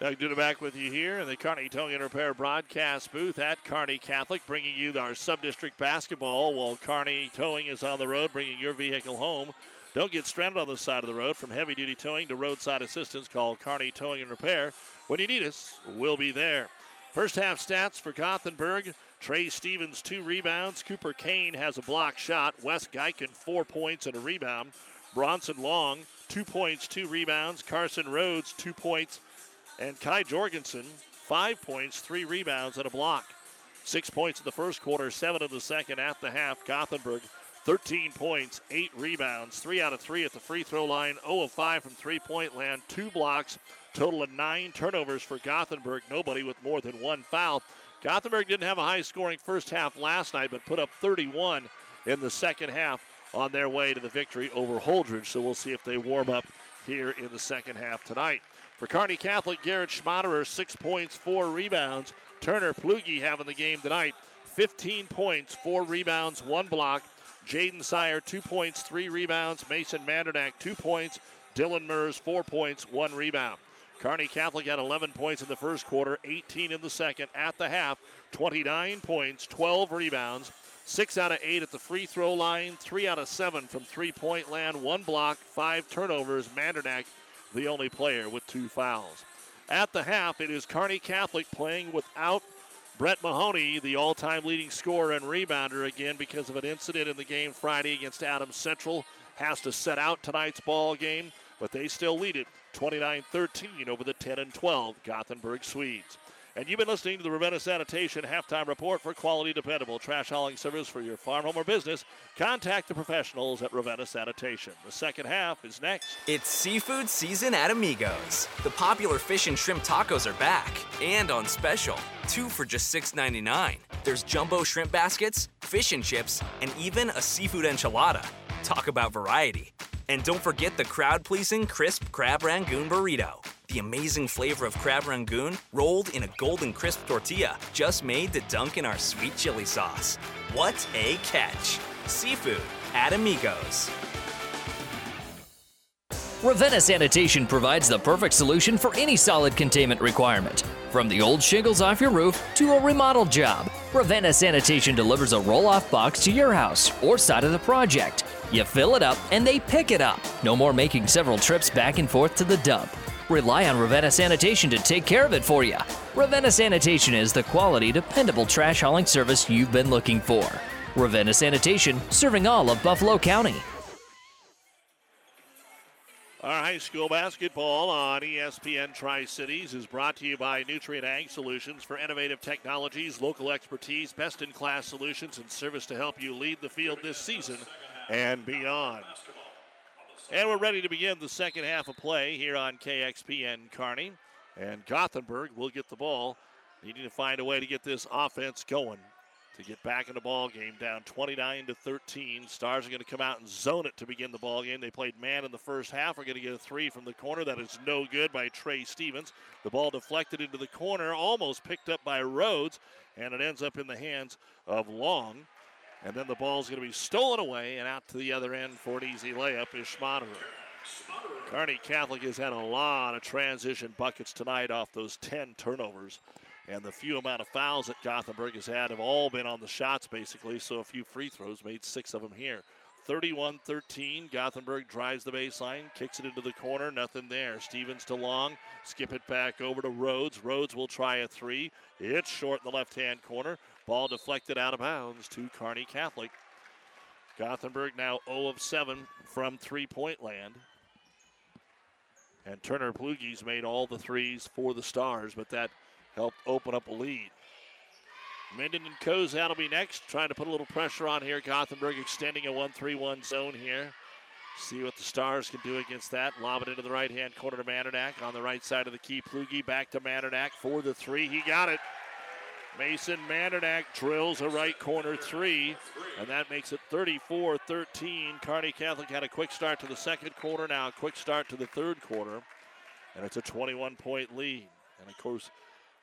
[SPEAKER 2] Doug Duda back with you here in the Kearney Towing and Repair broadcast booth at Kearney Catholic, bringing you our sub-district basketball while Kearney Towing is on the road, bringing your vehicle home. Don't get stranded on the side of the road. From heavy duty towing to roadside assistance, call Kearney Towing and Repair. When you need us, we'll be there. First half stats for Gothenburg. Trey Stevens, two rebounds. Cooper Kane has a block shot. Wes Geiken, four points and a rebound. Bronson Long, two points, two rebounds. Carson Rhodes, two points and Kai Jorgensen, five points, three rebounds, and a block. Six points in the first quarter, seven in the second at the half. Gothenburg, 13 points, eight rebounds, three out of three at the free throw line, 0 of 5 from three point land, two blocks, total of nine turnovers for Gothenburg. Nobody with more than one foul. Gothenburg didn't have a high scoring first half last night, but put up 31 in the second half on their way to the victory over Holdrege. So we'll see if they warm up here in the second half tonight. For Kearney Catholic, Garrett Schmaderer, six points, four rebounds. Turner Plugi having the game tonight. 15 points, four rebounds, one block. Jaden Sire, two points, three rebounds. Mason Mandernack, two points. Dylan Mers, four points, one rebound. Kearney Catholic had 11 points in the first quarter, 18 in the second. At the half, 29 points, 12 rebounds, six out of eight at the free throw line, three out of seven from three point land, one block, five turnovers. Mandernack the only player with two fouls. At the half, it is Kearney Catholic playing without Brett Mahoney, the all time leading scorer and rebounder, again because of an incident in the game Friday against Adams Central. Has to set out tonight's ball game, but they still lead it 29 13 over the 10 and 12 Gothenburg Swedes. And you've been listening to the Ravenna Sanitation halftime report for quality, dependable trash hauling service for your farm, home, or business. Contact the professionals at Ravenna Sanitation. The second half is next.
[SPEAKER 12] It's seafood season at Amigos. The popular fish and shrimp tacos are back and on special. Two for just $6.99. There's jumbo shrimp baskets, fish and chips, and even a seafood enchilada. Talk about variety. And don't forget the crowd pleasing crisp crab rangoon burrito. The amazing flavor of crab rangoon rolled in a golden crisp tortilla just made to dunk in our sweet chili sauce. What a catch! Seafood at Amigos.
[SPEAKER 6] Ravenna Sanitation provides the perfect solution for any solid containment requirement. From the old shingles off your roof to a remodel job, Ravenna Sanitation delivers a roll off box to your house or side of the project. You fill it up and they pick it up. No more making several trips back and forth to the dump. Rely on Ravenna Sanitation to take care of it for you. Ravenna Sanitation is the quality, dependable trash hauling service you've been looking for. Ravenna Sanitation, serving all of Buffalo County.
[SPEAKER 2] Our high school basketball on ESPN Tri Cities is brought to you by Nutrien Ag Solutions for innovative technologies, local expertise, best in class solutions, and service to help you lead the field this season and beyond. And we're ready to begin the second half of play here on KXPN Kearney. And Gothenburg will get the ball, needing to find a way to get this offense going to get back in the ball game down 29 to 13 stars are going to come out and zone it to begin the ball game they played man in the first half. Are going to get a three from the corner. That is no good by trey stevens. The ball deflected into the corner almost picked up by rhodes and it ends up in the hands of long and then the ball is going to be stolen away and out to the other end for an easy layup is Schmaderer. Kearney Catholic has had a lot of transition buckets tonight off those 10 turnovers. And the few amount of fouls that Gothenburg has had have all been on the shots, basically. So a few free throws, made six of them here. 31 13. Gothenburg drives the baseline, kicks it into the corner, nothing there. Stevens to Long, skip it back over to Rhodes. Rhodes will try a three. It's short in the left hand corner. Ball deflected out of bounds to Kearney Catholic. Gothenburg now 0 of 7 from three point land. And Turner Plugi's made all the threes for the Stars, but that helped open up a lead. Minden and Cozad will be next, trying to put a little pressure on here. Gothenburg extending a 1 3 1 zone here. See what the Stars can do against that. Lob it into the right hand corner to Mandernack on the right side of the key. Plugi back to Mandernack for the three. He got it. Mason Mandernack drills a right corner three, and that makes it 34 13. Kearney Catholic had a quick start to the second quarter, now a quick start to the third quarter, and it's a 21 point lead. And of course,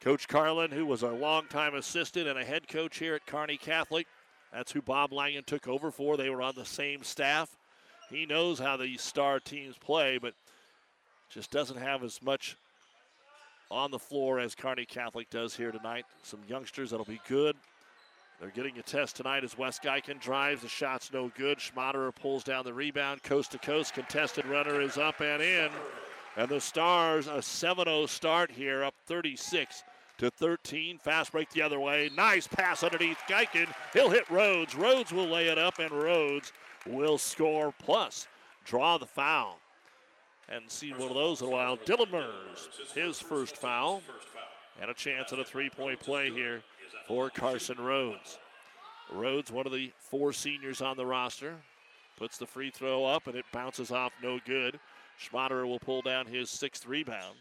[SPEAKER 2] Coach Carlin, who was a longtime assistant and a head coach here at Kearney Catholic, that's who Bob Langen took over for. They were on the same staff. He knows how these star teams play, but just doesn't have as much on the floor as Kearney Catholic does here tonight. Some youngsters that'll be good. They're getting a test tonight as Wes Geiken drives. The shot's no good. Schmaderer pulls down the rebound. Coast to coast. Contested runner is up and in. And the Stars, a 7 0 start here, up 36 to 13. Fast break the other way. Nice pass underneath Geiken. He'll hit Rhodes. Rhodes will lay it up, and Rhodes will score plus draw the foul. And see one of those in a while. Dylan Mers, his first foul. And a chance at a three point play here for Carson Rhodes. Rhodes, one of the four seniors on the roster, puts the free throw up and it bounces off no good. Schmaderer will pull down his sixth rebound.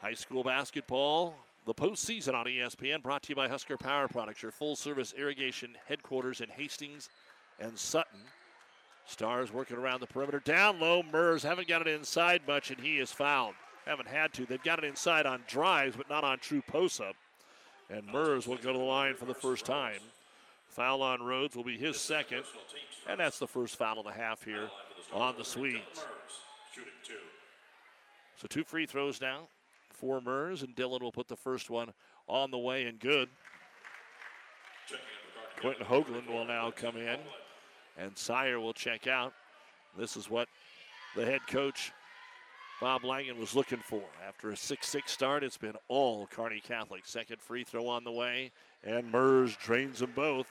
[SPEAKER 2] High school basketball, the postseason on ESPN, brought to you by Husker Power Products, your full service irrigation headquarters in Hastings and Sutton. Stars working around the perimeter. Down low, Mers haven't got it inside much, and he is fouled. Haven't had to. They've got it inside on drives, but not on true post up. And Mers will go to the line for the first time. Foul on Rhodes will be his second, and that's the first foul of the half here on the Swedes. So two free throws now for Mers, and Dylan will put the first one on the way and good. Quentin Hoagland will now come in, and Sire will check out. This is what the head coach Bob Langen was looking for. After a 6 6 start, it's been all Kearney Catholic. Second free throw on the way, and Mers drains them both.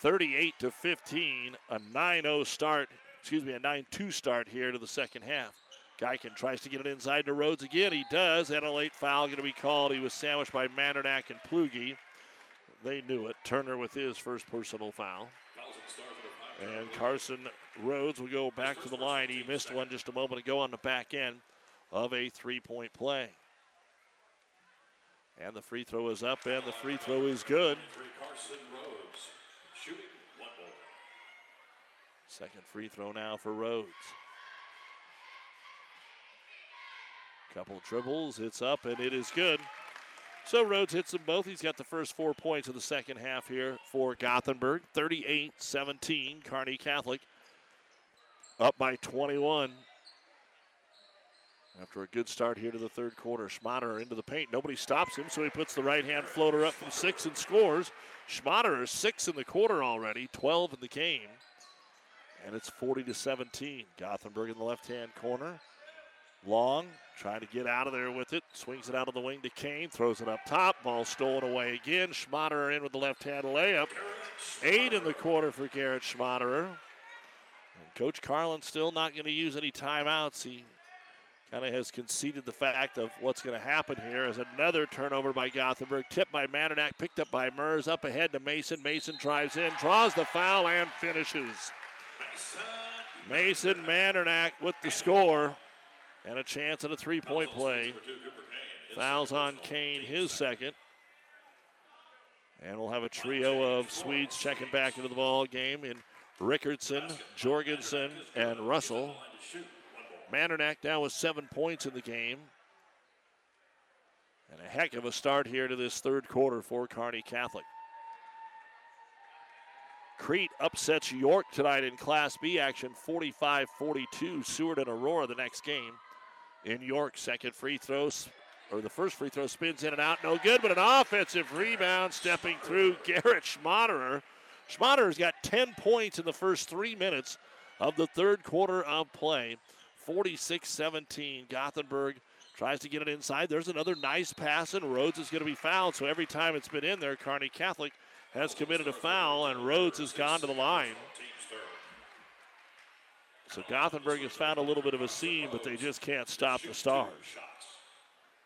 [SPEAKER 2] 38 to 15, a 9 0 start, excuse me, a 9 2 start here to the second half. Geiken tries to get it inside to Rhodes again. He does, and a late foul going to be called. He was sandwiched by Mandernack and Plugi. They knew it. Turner with his first personal foul. And Carson Rhodes will go back to the line. He missed one just a moment ago on the back end of a three point play. And the free throw is up, and the free throw is good. Second free throw now for Rhodes. Couple dribbles, it's up, and it is good. So Rhodes hits them both. He's got the first four points of the second half here for Gothenburg. 38 17, Kearney Catholic up by 21. After a good start here to the third quarter, Schmaderer into the paint. Nobody stops him, so he puts the right hand floater up from six and scores. Schmaderer is six in the quarter already, 12 in the game. And it's 40 to 17. Gothenburg in the left hand corner. Long, trying to get out of there with it. Swings it out of the wing to Kane. Throws it up top. Ball stolen away again. Schmaderer in with the left hand layup. Eight in the quarter for Garrett Schmaderer. And Coach Carlin still not going to use any timeouts. He kind of has conceded the fact of what's going to happen here as another turnover by Gothenburg, tipped by Mandernack, picked up by Mers, up ahead to Mason. Mason drives in, draws the foul, and finishes. Mason Mandernack with the score and a chance at a three point play. Fouls on Kane, his second. And we'll have a trio of Swedes checking back into the ball game in Rickardson, Jorgensen, and Russell. Mandernack now with seven points in the game. And a heck of a start here to this third quarter for Kearney Catholic. Crete upsets York tonight in Class B action 45 42. Seward and Aurora the next game. In York, second free throws, or the first free throw spins in and out, no good, but an offensive rebound stepping through Garrett Schmaderer. Schmaderer's got 10 points in the first three minutes of the third quarter of play. 46 17. Gothenburg tries to get it inside. There's another nice pass, and Rhodes is going to be fouled. So every time it's been in there, Kearney Catholic has committed a foul, and Rhodes has gone to the line. So Gothenburg has found a little bit of a seam, but they just can't stop the Stars.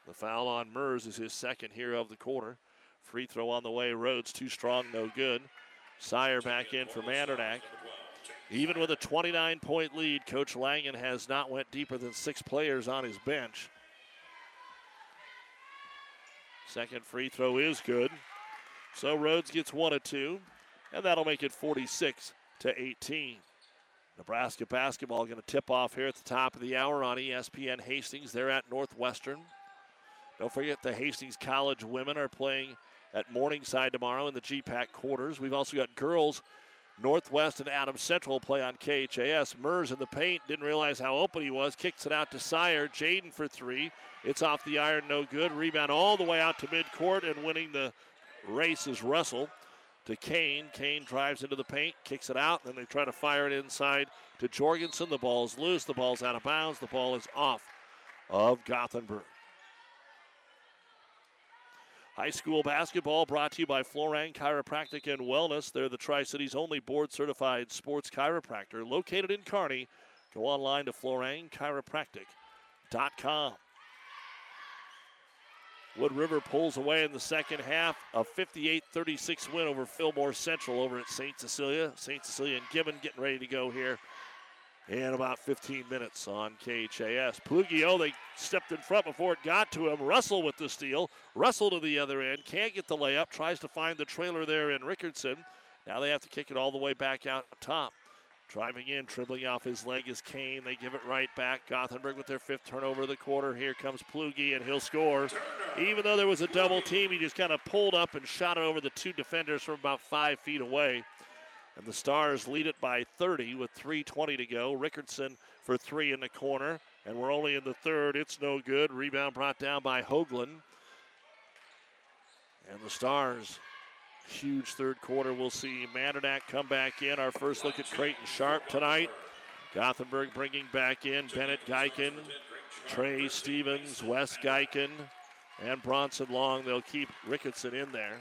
[SPEAKER 2] The foul on Mers is his second here of the quarter. Free throw on the way. Rhodes too strong, no good. Sire back in for Mandernack. Even with a 29 point lead, Coach Langen has not went deeper than six players on his bench. Second free throw is good. So Rhodes gets one of two, and that'll make it 46 to 18. Nebraska basketball going to tip off here at the top of the hour on ESPN Hastings. They're at Northwestern. Don't forget the Hastings College women are playing at Morningside tomorrow in the GPAC quarters. We've also got girls Northwest and Adams Central play on KHAS. Mers in the paint, didn't realize how open he was, kicks it out to Sire. Jaden for three. It's off the iron, no good. Rebound all the way out to midcourt, and winning the race is Russell to Kane. Kane drives into the paint, kicks it out, then they try to fire it inside to Jorgensen. The ball's loose, the ball's out of bounds, the ball is off of Gothenburg. High school basketball brought to you by Florang Chiropractic and Wellness. They're the Tri Cities only board certified sports chiropractor located in Kearney. Go online to FlorangChiropractic.com. Wood River pulls away in the second half. A 58 36 win over Fillmore Central over at St. Cecilia. St. Cecilia and Gibbon getting ready to go here in about 15 minutes on KHAS. Plugio, they stepped in front before it got to him. Russell with the steal. Russell to the other end. Can't get the layup. Tries to find the trailer there in Rickardson. Now they have to kick it all the way back out top. Driving in, dribbling off his leg is Kane. They give it right back. Gothenburg with their fifth turnover of the quarter. Here comes Plugi, and he'll score. Even though there was a double team, he just kind of pulled up and shot it over the two defenders from about five feet away. And the Stars lead it by 30 with 3.20 to go. Rickardson for three in the corner. And we're only in the third. It's no good. Rebound brought down by Hoagland. And the Stars, huge third quarter. We'll see Mandernack come back in. Our first look at Creighton Sharp tonight. Gothenburg bringing back in Bennett Geiken, Trey Stevens, Wes Geiken, and Bronson Long. They'll keep Ricketson in there.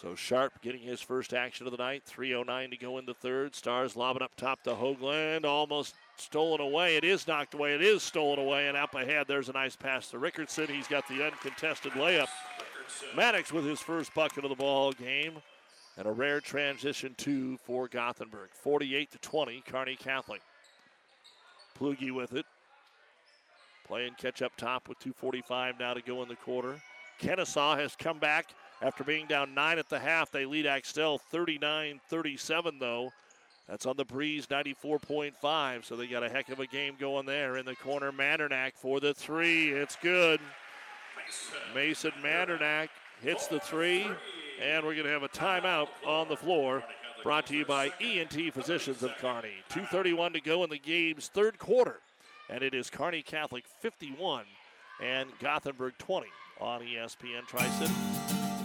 [SPEAKER 2] So Sharp getting his first action of the night. 3.09 to go in the third. Stars lobbing up top to Hoagland. Almost stolen away. It is knocked away. It is stolen away. And up ahead, there's a nice pass to Rickardson. He's got the uncontested layup. Maddox with his first bucket of the ball game. And a rare transition two for Gothenburg. 48 to 20, Kearney Catholic. Plugi with it. Playing catch up top with 2.45 now to go in the quarter. Kenesaw has come back after being down nine at the half. They lead Axtell 39 37, though. That's on the breeze 94.5. So they got a heck of a game going there. In the corner, Mandernack for the three. It's good. Mason Mandernack hits the three. And we're going to have a timeout on the floor. Brought to you by ENT Physicians of Kearney. 2.31 to go in the game's third quarter. And it is Kearney Catholic 51 and Gothenburg 20 on ESPN Tri City.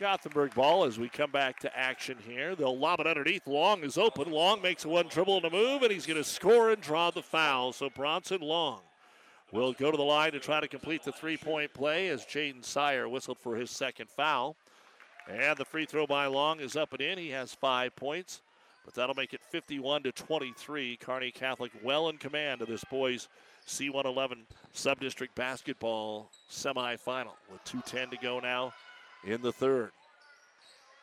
[SPEAKER 2] Gothenburg ball as we come back to action here. They'll lob it underneath. Long is open. Long makes one dribble and a move, and he's going to score and draw the foul. So Bronson Long will go to the line to try to complete the three point play as Jaden Sire whistled for his second foul. And the free throw by Long is up and in. He has five points, but that'll make it 51 to 23. Kearney Catholic well in command of this boys C111 sub-district basketball semifinal with 2:10 to go now in the third.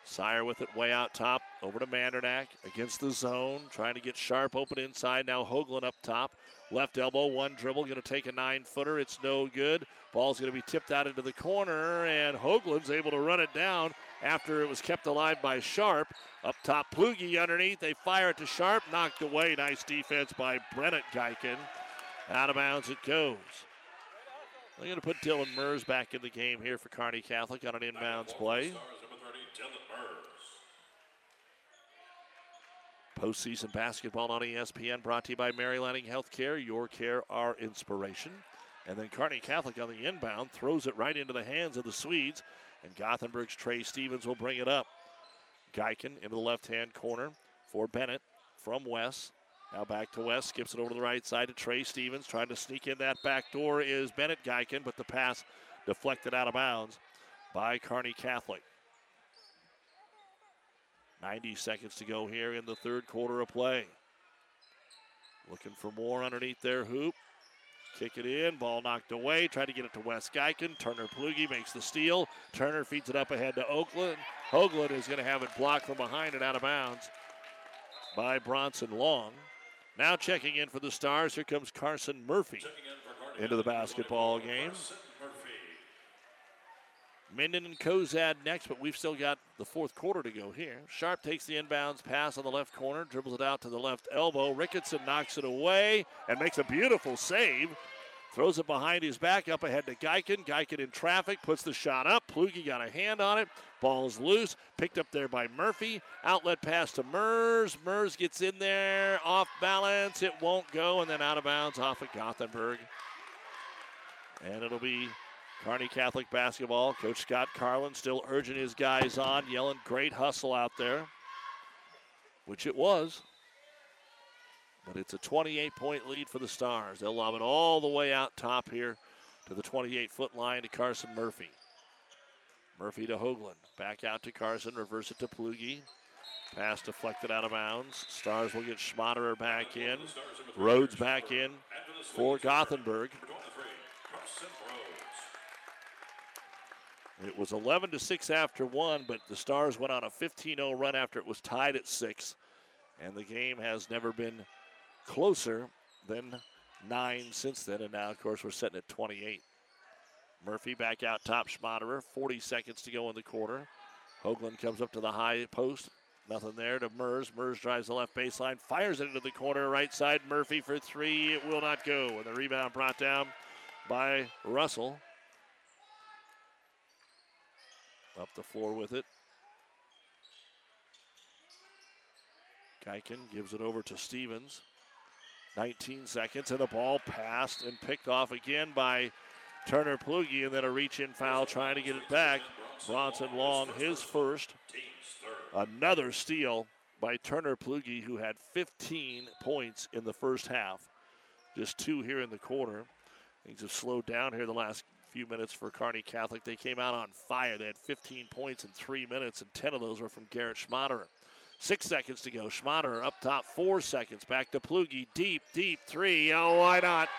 [SPEAKER 2] Sire with it way out top, over to Mandernack against the zone, trying to get Sharp open inside. Now Hoagland up top, left elbow, one dribble, going to take a nine footer. It's no good. Ball's going to be tipped out into the corner, and Hoagland's able to run it down after it was kept alive by Sharp. Up top, Plugi underneath. They fire it to Sharp, knocked away. Nice defense by Bennett Geiken. Out of bounds it goes. They're going to put Dylan Mers back in the game here for Kearney Catholic on an inbounds play. Postseason basketball on ESPN brought to you by Mary Lanning Healthcare. Your care, our inspiration. And then Kearney Catholic on the inbound throws it right into the hands of the Swedes. And Gothenburg's Trey Stevens will bring it up. Geiken into the left hand corner for Bennett from Wes. Now back to Wes, skips it over to the right side to Trey Stevens. Trying to sneak in that back door is Bennett Geiken, but the pass deflected out of bounds by Kearney Catholic. 90 seconds to go here in the third quarter of play. Looking for more underneath their hoop. Kick it in, ball knocked away. Try to get it to Wes Geiken. Turner Plugi makes the steal. Turner feeds it up ahead to Oakland. Hoagland is going to have it blocked from behind and out of bounds by Bronson Long. Now checking in for the Stars, here comes Carson Murphy into the basketball game. Minden and Cozad next, but we've still got the fourth quarter to go here. Sharp takes the inbounds pass on the left corner, dribbles it out to the left elbow. Rickardson knocks it away and makes a beautiful save. Throws it behind his back, up ahead to Geiken. Geiken in traffic, puts the shot up. Plugi got a hand on it. Ball's loose, picked up there by Murphy. Outlet pass to Mers. Mers gets in there, off balance. It won't go, and then out of bounds off of Gothenburg. And it'll be Kearney Catholic basketball. Coach Scott Carlin still urging his guys on, yelling, great hustle out there, which it was. But it's a 28 point lead for the Stars. They'll lob it all the way out top here to the 28 foot line to Carson Murphy. Murphy to Hoagland. Back out to Carson. Reverse it to Plugi. Pass deflected out of bounds. Stars will get Schmaderer back in. Rhodes back in for Gothenburg. It was 11 to 6 after one, but the Stars went on a 15 0 run after it was tied at 6. And the game has never been closer than nine since then. And now, of course, we're sitting at 28. Murphy back out top Schmaderer. 40 seconds to go in the quarter. Hoagland comes up to the high post. Nothing there to Mers. Mers drives the left baseline, fires it into the corner, right side. Murphy for three. It will not go. And the rebound brought down by Russell. Up the floor with it. Geiken gives it over to Stevens. 19 seconds, and the ball passed and picked off again by Turner Plugi, and then a reach in foul trying to get it back. Bronson Long, his first. Another steal by Turner Plugi, who had 15 points in the first half. Just two here in the quarter. Things have slowed down here the last few minutes for Kearney Catholic. They came out on fire. They had 15 points in three minutes, and 10 of those were from Garrett Schmaderer. Six seconds to go. Schmaderer up top, four seconds. Back to Plugi. Deep, deep three. Oh, why not?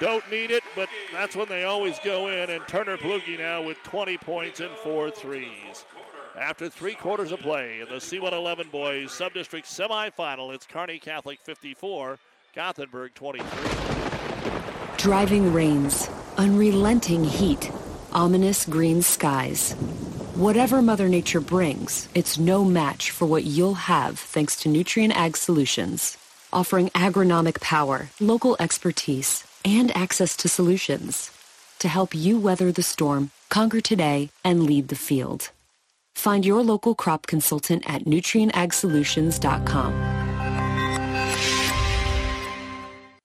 [SPEAKER 2] Don't need it, but that's when they always go in. And Turner Plugi now with 20 points and four threes. After three quarters of play in the C111 boys sub-district semifinal, it's Kearney Catholic 54, Gothenburg 23.
[SPEAKER 11] Driving rains, unrelenting heat, ominous green skies. Whatever Mother Nature brings, it's no match for what you'll have thanks to Nutrien Ag Solutions, offering agronomic power, local expertise, and access to solutions to help you weather the storm, conquer today, and lead the field. Find your local crop consultant at nutrienagsolutions.com.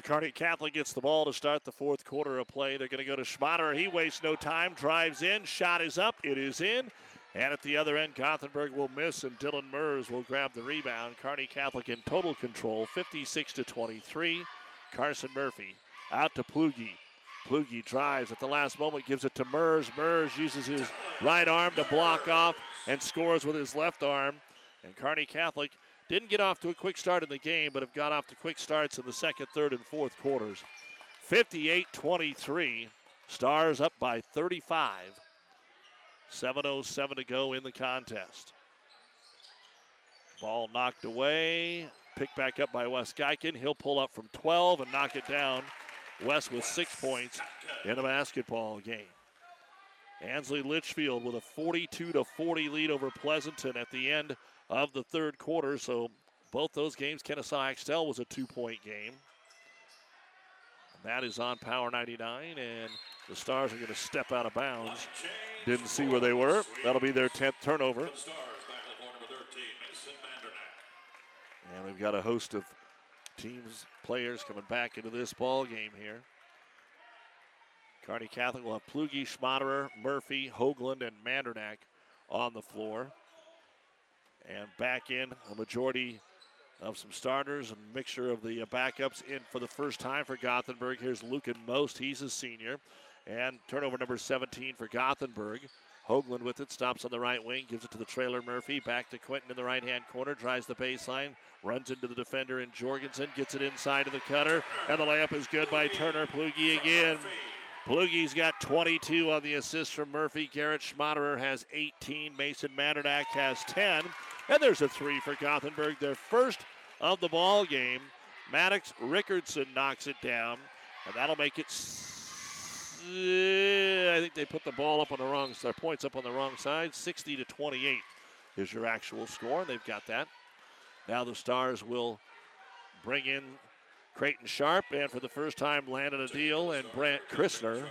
[SPEAKER 2] Kearney Catholic gets the ball to start the fourth quarter of play. They're going to go to Schmaderer. He wastes no time, drives in, shot is up, it is in. And at the other end, Gothenburg will miss, and Dylan Mers will grab the rebound. Kearney Catholic in total control, 56 to 23. Carson Murphy out to Plugi. Plugi drives at the last moment, gives it to Mers. Mers uses his right arm to block off and scores with his left arm. And Kearney Catholic didn't get off to a quick start in the game, but have got off to quick starts in the second, third, and fourth quarters. 58 23. Stars up by 35. 7.07 to go in the contest. Ball knocked away. Picked back up by Wes Geiken. He'll pull up from 12 and knock it down. Wes with six points in a basketball game. Ansley Litchfield with a 42 to 40 lead over Pleasanton at the end of the third quarter. So both those games, Kenesaw Axtell was a two-point game. That is on Power 99, and the Stars are going to step out of bounds. Didn't see where they were. That'll be their 10th turnover. And we've got a host of teams, players coming back into this ball game here. Kearney Catholic will have Plugi, Schmaderer, Murphy, Hoagland, and Mandernack on the floor. And back in a majority of some starters and mixture of the backups in for the first time for Gothenburg. Here's Lucan Most. He's a senior. And turnover number 17 for Gothenburg. Hoagland with it, stops on the right wing, gives it to the trailer Murphy. Back to Quentin in the right hand corner, drives the baseline, runs into the defender in Jorgensen, gets it inside of the cutter, and the layup is good by Turner Plugi again. Plugi's got 22 on the assist from Murphy. Garrett Schmaderer has 18. Mason Mandernack has 10. And there's a three for Gothenburg, their first of the ball game. Maddox Rickardson knocks it down, and that'll make it. I think they put the ball up on the wrong side, points up on the wrong side. 60 to 28 is your actual score, and they've got that. Now the Stars will bring in Creighton Sharp, and for the first time Landon Adil, and Brant Christner.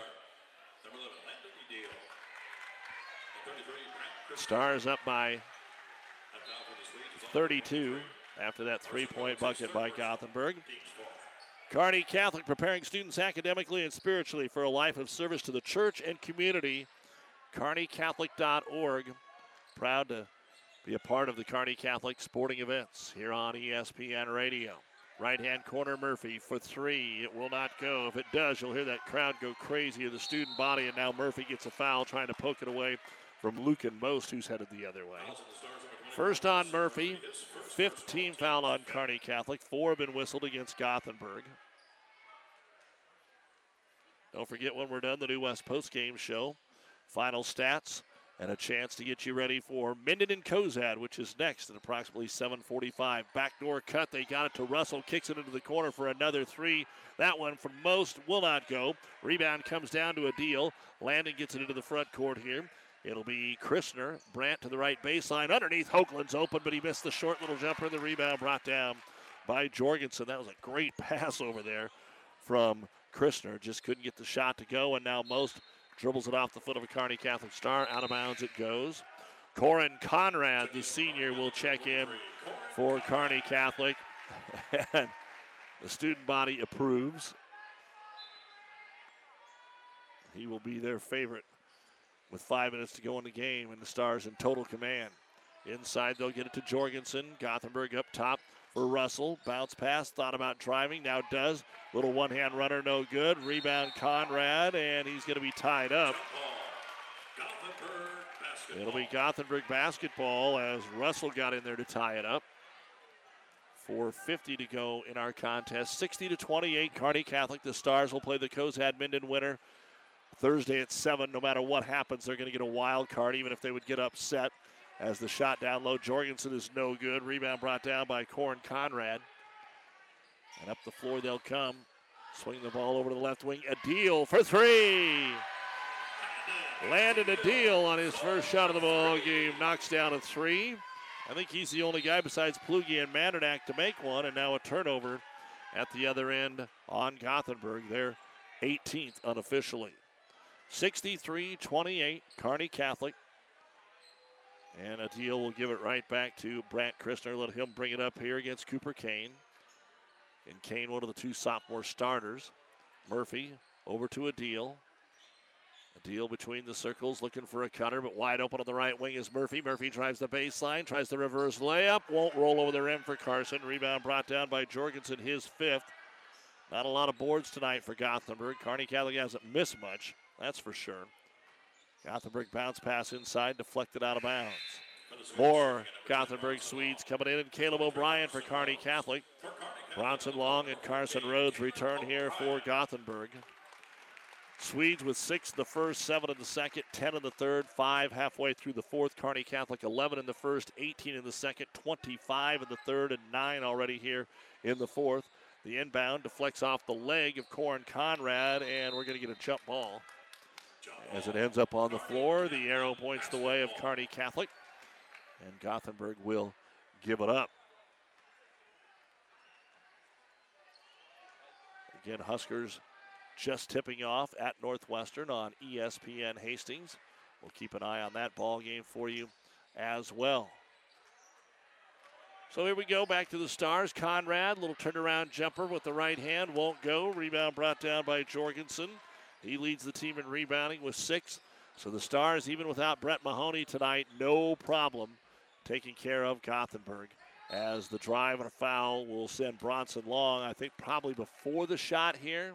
[SPEAKER 2] Stars up by 32 after that three point bucket by Gothenburg. Kearney Catholic preparing students academically and spiritually for a life of service to the church and community. KearneyCatholic.org. Proud to be a part of the Kearney Catholic sporting events here on ESPN Radio. Right hand corner, Murphy for three. It will not go. If it does, you'll hear that crowd go crazy of the student body, and now Murphy gets a foul trying to poke it away from Lucan Most, who's headed the other way. First on Murphy, fifth team foul on Kearney Catholic. Four have been whistled against Gothenburg. Don't forget when we're done, the New West Post Game Show. Final stats and a chance to get you ready for Minden and Cozad, which is next at approximately 7:45. Backdoor cut, they got it to Russell, kicks it into the corner for another three. That one from most will not go. Rebound comes down to Adil. Landon gets it into the front court here. It'll be Christner. Brant to the right baseline. Underneath, Hoagland's open, but he missed the short little jumper. The rebound brought down by Jorgensen. That was a great pass over there from Christner. Just couldn't get the shot to go, and now most dribbles it off the foot of a Kearney Catholic star. Out of bounds it goes. Corin Conrad, the senior, will check in for Kearney Catholic. and the student body approves. He will be their favorite with five minutes to go in the game, and the Stars in total command. Inside, they'll get it to Jorgensen. Gothenburg up top for Russell. Bounce pass, thought about driving, now does. Little one hand runner, no good. Rebound, Conrad, and he's going to be tied up. It'll be Gothenburg basketball as Russell got in there to tie it up. 4.50 to go in our contest. 60 to 28, Kearney Catholic. The Stars will play the Cozad Minden winner Thursday at 7. No matter what happens, they're going to get a wild card, even if they would get upset. As the shot down low, Jorgensen is no good. Rebound brought down by Corin Conrad. And up the floor they'll come. Swing the ball over to the left wing. A deal for three. Landon Adil on his first shot of the ball game. Knocks down a three. I think he's the only guy besides Plugi and Mandernack to make one, and now a turnover at the other end on Gothenburg. They're 18th unofficially. 63 28, Kearney Catholic. And Adil will give it right back to Brant Christner. Let him bring it up here against Cooper Kane. And Kane, one of the two sophomore starters. Murphy over to Adil. A deal between the circles, looking for a cutter, but wide open on the right wing is Murphy. Murphy drives the baseline, tries the reverse layup, won't roll over the rim for Carson. Rebound brought down by Jorgensen, his fifth. Not a lot of boards tonight for Gothenburg. Kearney Catholic hasn't missed much, that's for sure. Gothenburg bounce pass inside, deflected out of bounds. More Gothenburg Swedes coming in, and Caleb O'Brien for Kearney Catholic. Bronson Long and Carson Rhodes return here for Gothenburg. Swedes with six in the first, seven in the second, 10 in the third, five halfway through the fourth. Kearney Catholic 11 in the first, 18 in the second, 25 in the third, and nine already here in the fourth. The inbound deflects off the leg of Corin Conrad, and we're going to get a jump ball. As it ends up on the floor, the arrow points the way of Kearney Catholic, and Gothenburg will give it up. Again, Huskers just tipping off at Northwestern on ESPN Hastings. We'll keep an eye on that ball game for you as well. So here we go, back to the Stars. Conrad, little turnaround jumper with the right hand, won't go. Rebound brought down by Jorgensen. He leads the team in rebounding with six. So the Stars, even without Brett Mahoney tonight, no problem taking care of Gothenburg. As the drive and a foul will send Bronson Long, I think probably before the shot here.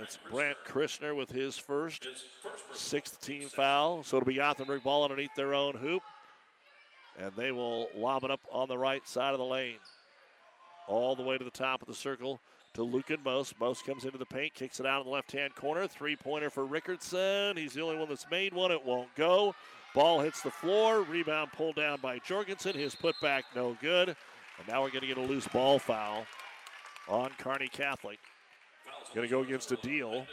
[SPEAKER 2] It's Brant Christner with his first, sixth team foul. So it'll be Gothenburg ball underneath their own hoop. And they will lob it up on the right side of the lane. All the way to the top of the circle to Lucan Most. Most comes into the paint, kicks it out in the left hand corner. Three pointer for Rickardson. He's the only one that's made one. It won't go. Ball hits the floor. Rebound pulled down by Jorgensen. His putback no good. And now we're going to get a loose ball foul on Kearney Catholic. Going to go against Adil.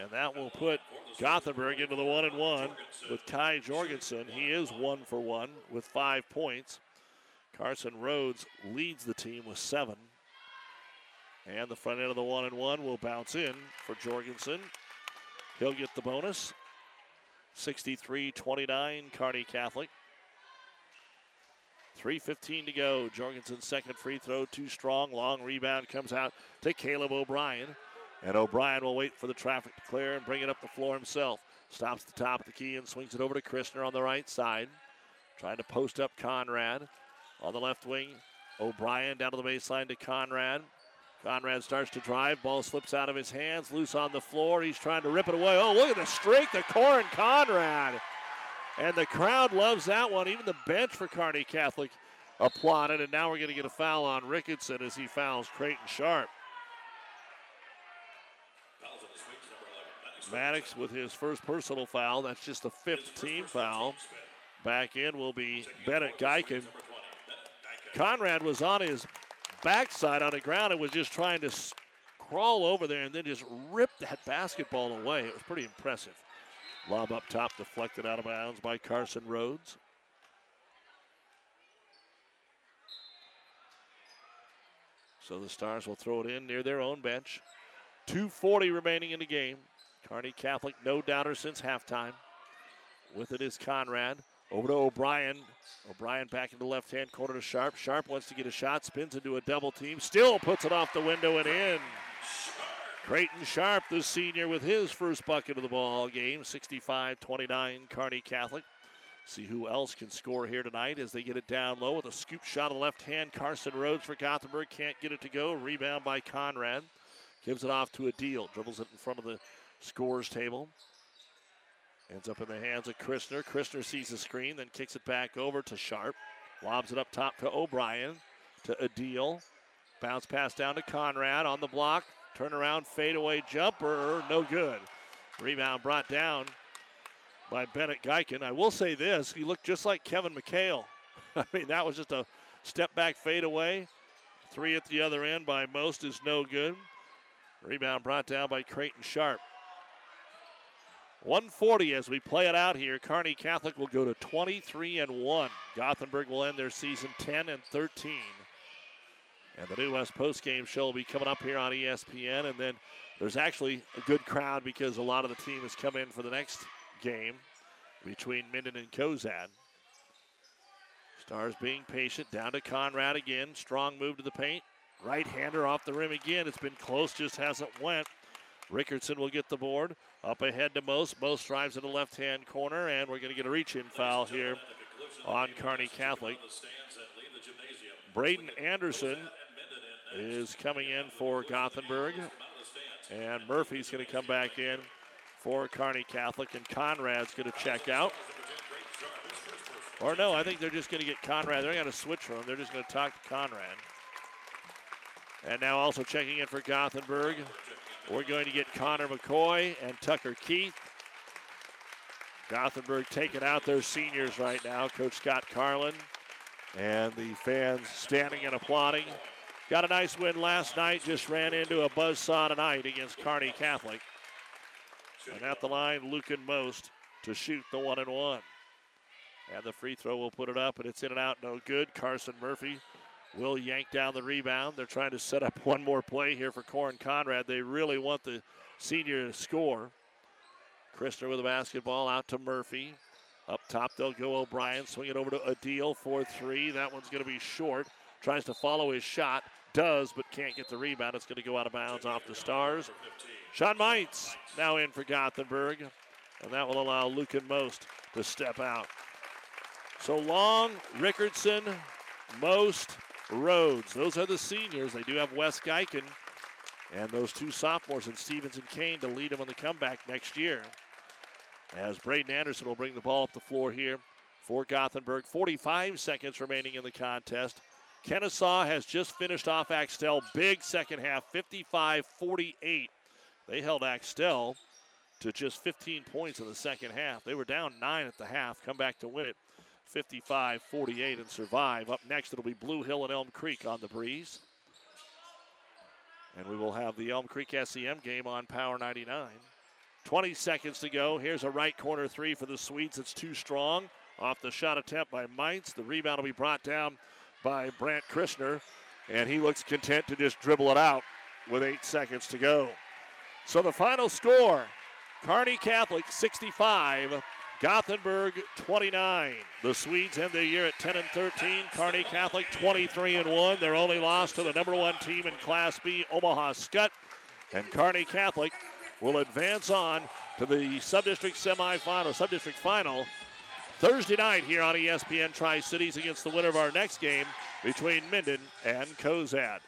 [SPEAKER 2] And that will put Gothenburg into the one and one with Kai Jorgensen. He is one for one with five points. Carson Rhodes leads the team with seven. And the front end of the one and one will bounce in for Jorgensen. He'll get the bonus. 63 29, Kearney Catholic. 3.15 to go. Jorgensen's second free throw, too strong. Long rebound comes out to Caleb O'Brien. And O'Brien will wait for the traffic to clear and bring it up the floor himself. Stops the top of the key and swings it over to Christner on the right side. Trying to post up Conrad. On the left wing, O'Brien down to the baseline to Conrad. Conrad starts to drive. Ball slips out of his hands. Loose on the floor. He's trying to rip it away. Oh, look at the strength of Corin Conrad. And the crowd loves that one. Even the bench for Kearney Catholic applauded. And now we're going to get a foul on Rickardson as he fouls Creighton Sharp. Maddox with his first personal foul. That's just the fifth team foul. Back in will be Bennett Geiken. Conrad was on his backside on the ground and was just trying to crawl over there and then just rip that basketball away. It was pretty impressive. Lob up top, deflected out of bounds by Carson Rhodes. So the Stars will throw it in near their own bench. 2.40 remaining in the game. Kearney Catholic, no doubter since halftime. With it is Conrad. Over to O'Brien. O'Brien back into left hand corner to Sharp. Sharp wants to get a shot, spins into a double team, still puts it off the window and in. Creighton Sharp, the senior, with his first bucket of the ball game. 65 29, Kearney Catholic. See who else can score here tonight as they get it down low with a scoop shot of left hand. Carson Rhodes for Gothenburg can't get it to go. Rebound by Conrad. Gives it off to Adil. Dribbles it in front of the scores table. Ends up in the hands of Christner. Christner sees the screen, then kicks it back over to Sharp. Lobs it up top to O'Brien, to Adil. Bounce pass down to Conrad on the block. Turnaround fadeaway jumper, no good. Rebound brought down by Bennett Geiken. I will say this, he looked just like Kevin McHale. I mean, that was just a step back fadeaway. Three at the other end by Most is no good. Rebound brought down by Creighton Sharp. 140 as we play it out here. Kearney Catholic will go to 23 and 1. Gothenburg will end their season 10 and 13. And the New West postgame show will be coming up here on ESPN. And then there's actually a good crowd because a lot of the team has come in for the next game between Minden and Cozad. Stars being patient. Down to Conrad again. Strong move to the paint. Right hander off the rim again. It's been close, just hasn't went. Rickardson will get the board. Up ahead to Most. Most drives in the left hand corner, and we're going to get a reach in foul here on Kearney Catholic. Braden Anderson is coming in for Gothenburg, and Murphy's going to come back in for Kearney Catholic, and Conrad's going to check out. Or no, I think they're just going to get Conrad. They're going to switch from. They're just going to talk to Conrad. And now also checking in for Gothenburg, we're going to get Connor McCoy and Tucker Keith. Gothenburg taking out their seniors right now. Coach Scott Carlin and the fans standing and applauding. Got a nice win last night, just ran into a buzzsaw tonight against Kearney Catholic. And at the line, Lucan Most to shoot the one and one. And the free throw will put it up, and it's in and out, no good. Carson Murphy will yank down the rebound. They're trying to set up one more play here for Corin Conrad. They really want the senior to score. Christner with the basketball out to Murphy. Up top, they'll go O'Brien. Swing it over to Adil for three. That one's going to be short. Tries to follow his shot. Does, but can't get the rebound. It's going to go out of bounds off the Stars. Sean Mites now in for Gothenburg. And that will allow Lucan Most to step out. So long, Rickardson, Most, Rhodes. Those are the seniors. They do have Wes Geiken and those two sophomores and Stevens and Kane to lead them on the comeback next year. As Braden Anderson will bring the ball up the floor here for Gothenburg. 45 seconds remaining in the contest. Kenesaw has just finished off Axtell. Big second half, 55 48. They held Axtell to just 15 points in the second half. They were down nine at the half, come back to win it 55 48 and survive. Up next, it'll be Blue Hill and Elm Creek on the breeze. And we will have the Elm Creek SEM game on Power 99. 20 seconds to go. Here's a right corner three for the Swedes. It's too strong. Off the shot attempt by Mites. The rebound will be brought down by Brant Christner. And he looks content to just dribble it out with eight seconds to go. So the final score Kearney Catholic 65, Gothenburg 29. The Swedes end the year at 10 and 13. Kearney Catholic 23 and 1. Their only loss to the number one team in Class B, Omaha Skutt. And Kearney Catholic will advance on to the sub-district semifinal, sub-district final Thursday night here on ESPN Tri Cities against the winner of our next game between Minden and Cozad.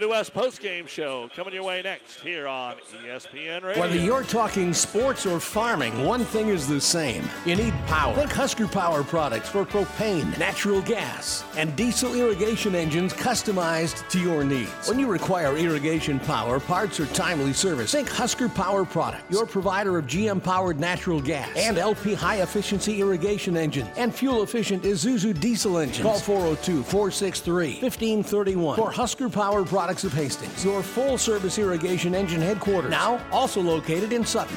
[SPEAKER 2] The West postgame show coming your way next here on ESPN Radio.
[SPEAKER 7] Whether you're talking sports or farming, one thing is the same. You need power. Think Husker Power products for propane, natural gas, and diesel irrigation engines customized to your needs. When you require irrigation power, parts, or timely service, think Husker Power product, your provider of GM powered natural gas and LP high efficiency irrigation engine and fuel efficient Isuzu diesel engines. Call 402 463 1531 for Husker Power products Products of Hastings, your full service irrigation engine headquarters. Now also located in Sutton.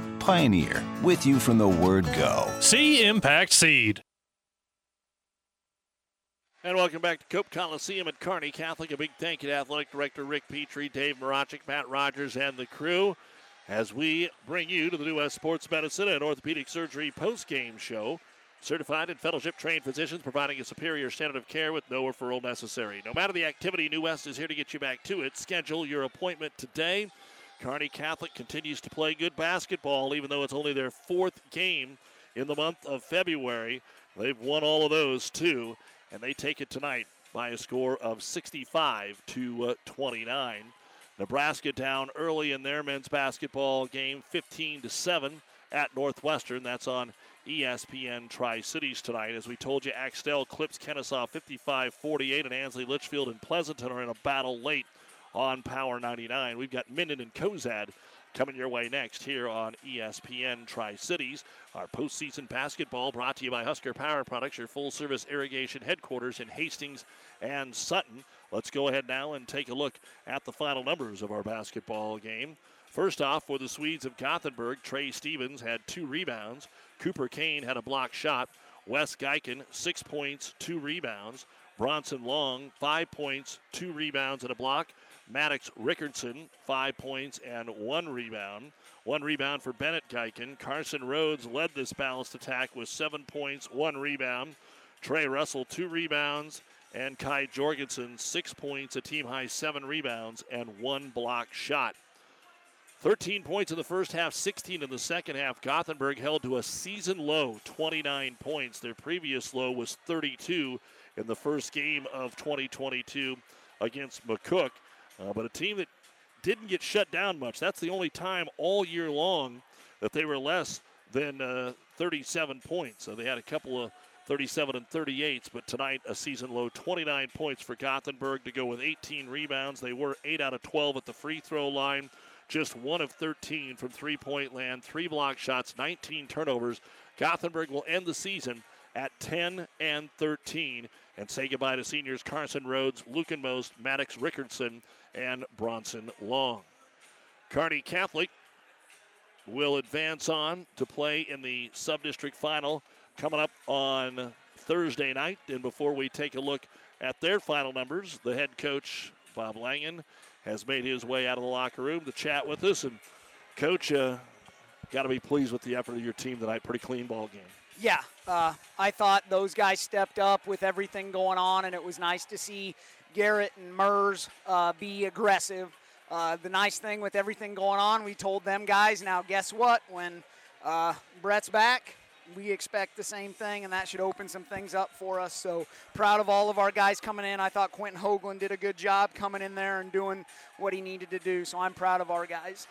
[SPEAKER 13] Pioneer, with you from the word go.
[SPEAKER 2] See Impact Seed. And welcome back to Cope Coliseum at Kearney Catholic. A big thank you to Athletic Director Rick Petrie, Dave Marachik, Matt Rogers, and the crew as we bring you to the New West Sports Medicine and Orthopedic Surgery post-game show. Certified and fellowship trained physicians providing a superior standard of care with no referral necessary. No matter the activity, New West is here to get you back to it. Schedule your appointment today. Kearney Catholic continues to play good basketball, even though it's only their fourth game in the month of February. They've won all of those, too and they take it tonight by a score of 65 to uh, 29. Nebraska down early in their men's basketball game, 15 to 7 at Northwestern. That's on ESPN Tri Cities tonight. As we told you, Axtell clips Kenesaw 55 48, and Ansley Litchfield and Pleasanton are in a battle late on Power 99. We've got Minden and Cozad coming your way next here on ESPN Tri Cities. Our postseason basketball brought to you by Husker Power Products, your full service irrigation headquarters in Hastings and Sutton. Let's go ahead now and take a look at the final numbers of our basketball game. First off, for the Swedes of Gothenburg, Trey Stevens had two rebounds. Cooper Kane had a block shot. Wes Geiken, six points, two rebounds. Bronson Long, five points, two rebounds, and a block. Maddox Rickardson, five points and one rebound. One rebound for Bennett Geiken. Carson Rhodes led this balanced attack with seven points, one rebound. Trey Russell, two rebounds. And Kai Jorgensen, six points, a team high seven rebounds, and one block shot. 13 points in the first half, 16 in the second half. Gothenburg held to a season low 29 points. Their previous low was 32 in the first game of 2022 against McCook. Uh, but a team that didn't get shut down much. That's the only time all year long that they were less than uh, 37 points. So they had a couple of 37 and 38s, but tonight a season low 29 points for Gothenburg to go with 18 rebounds. They were 8 out of 12 at the free throw line, just 1 of 13 from three point land, three block shots, 19 turnovers. Gothenburg will end the season at 10 and 13 and say goodbye to seniors Carson Rhodes, Lucan Most, Maddox Rickardson, and Bronson Long. Kearney Catholic will advance on to play in the sub-district final coming up on Thursday night. And before we take a look at their final numbers, the head coach, Bob Langen, has made his way out of the locker room to chat with us. And, Coach, uh, got to be pleased with the effort of your team tonight. Pretty clean ball game.
[SPEAKER 14] Yeah, uh, I thought those guys stepped up with everything going on, and it was nice to see Garrett and Mers uh, be aggressive. Uh, the nice thing with everything going on, we told them guys, now guess what? When uh, Brett's back, we expect the same thing, and that should open some things up for us. So proud of all of our guys coming in. I thought Quentin Hoagland did a good job coming in there and doing what he needed to do. So I'm proud of our guys.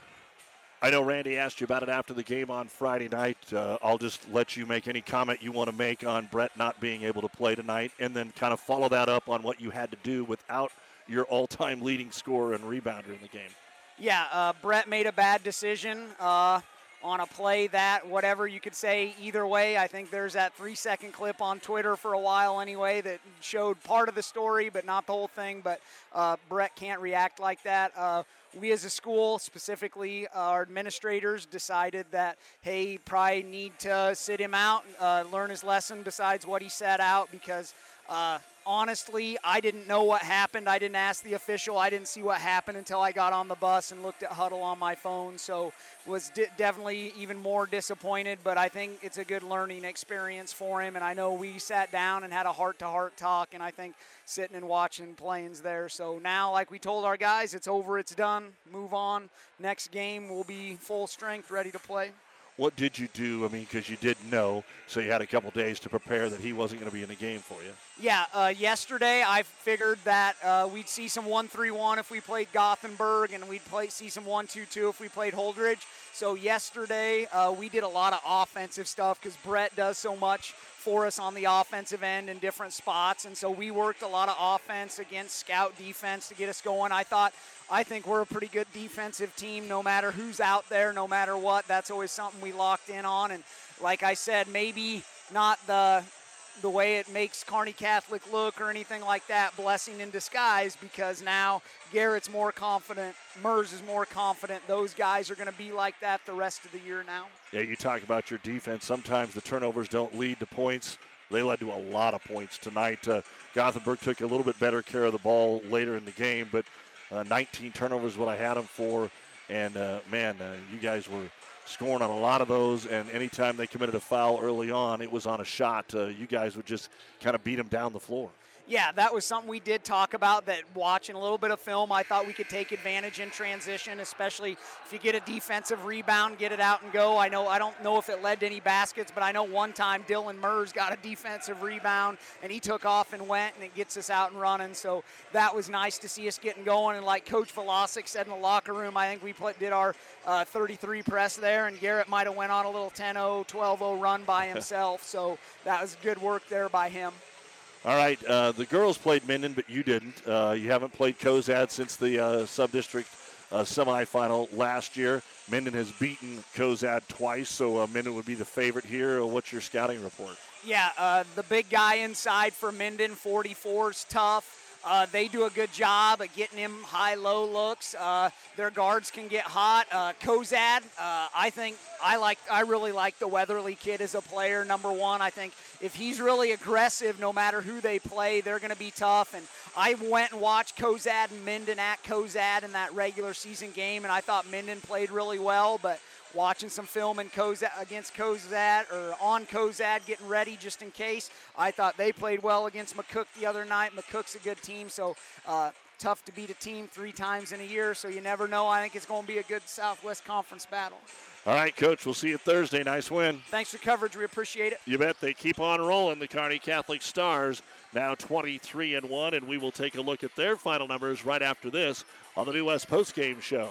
[SPEAKER 2] I know Randy asked you about it after the game on Friday night. Uh, I'll just let you make any comment you want to make on Brett not being able to play tonight, and then kind of follow that up on what you had to do without your all-time leading scorer and rebounder in the game.
[SPEAKER 14] Yeah, uh, Brett made a bad decision uh, on a play that, whatever you could say, either way. I think there's that three second clip on Twitter for a while anyway that showed part of the story, but not the whole thing. But uh, Brett can't react like that. Uh, we as a school, specifically our administrators, decided that, hey, probably need to sit him out, uh, learn his lesson besides what he set out because uh, honestly, I didn't know what happened. I didn't ask the official. I didn't see what happened until I got on the bus and looked at Hudl on my phone. So was definitely even more disappointed. But I think it's a good learning experience for him. And I know we sat down and had a heart-to-heart talk. And I think sitting and watching playing's there. So now, like we told our guys, it's over. It's done. Move on. Next game, we'll be full strength, ready to play
[SPEAKER 2] what did you do? I mean, because you didn't know, so you had a couple days to prepare that he wasn't going to be in the game for you.
[SPEAKER 14] Yeah, uh, yesterday I figured that uh, we'd see some 1 3 1 if we played Gothenburg, and we'd play, see some 1 2 2 if we played Holdrege. So yesterday uh, we did a lot of offensive stuff because Brett does so much for us on the offensive end in different spots. And so we worked a lot of offense against scout defense to get us going. I thought I think we're a pretty good defensive team no matter who's out there, no matter what. That's always something we locked in on. And like I said, maybe not the the way it makes Kearney Catholic look or anything like that, blessing in disguise because now Garrett's more confident, Mers is more confident. Those guys are going to be like that the rest of the year now.
[SPEAKER 2] Yeah, you talk about your defense. Sometimes the turnovers don't lead to points. They led to a lot of points tonight. Uh, Gothenburg took a little bit better care of the ball later in the game, but uh, 19 turnovers what I had them for. And uh, man, uh, you guys were scoring on a lot of those. And anytime they committed a foul early on, it was on a shot. Uh, you guys would just kind of beat them down the floor
[SPEAKER 14] yeah, that was something we did talk about. That watching a little bit of film, I thought we could take advantage in transition, especially if you get a defensive rebound, get it out and go. I know I don't know if it led to any baskets, but I know one time Dylan Mers got a defensive rebound and he took off and went, and it gets us out and running. So that was nice to see us getting going. And like Coach Velasic said in the locker room, I think we put, did our uh, 33 press there, and Garrett might have went on a little 10-0, 12-0 run by himself. so that was good work there by him.
[SPEAKER 2] All right, uh, the girls played Minden, but you didn't. Uh, you haven't played Cozad since the uh, sub-district uh, semifinal last year. Minden has beaten Cozad twice, so uh, Minden would be the favorite here. What's your scouting report?
[SPEAKER 14] Yeah, uh, the big guy inside for Minden, 44 is tough. Uh, they do a good job at getting him high low looks. Uh, their guards can get hot. Uh, Cozad, uh, I think I like. I really like the Weatherly kid as a player. Number one, I think if he's really aggressive, no matter who they play, they're going to be tough. And I went and watched Cozad and Minden at Cozad in that regular season game, and I thought Minden played really well, but watching some film in Cozad, against Cozad or on Cozad, getting ready just in case. I thought they played well against McCook the other night. McCook's a good team, so uh, tough to beat a team three times in a year, so you never know. I think it's going to be a good Southwest Conference battle.
[SPEAKER 2] All right, Coach. We'll see you Thursday. Nice win.
[SPEAKER 14] Thanks for coverage. We appreciate it.
[SPEAKER 2] You bet. They keep on rolling. The Kearney Catholic Stars now 23 and one, and we will take a look at their final numbers right after this on the New West Post Game Show.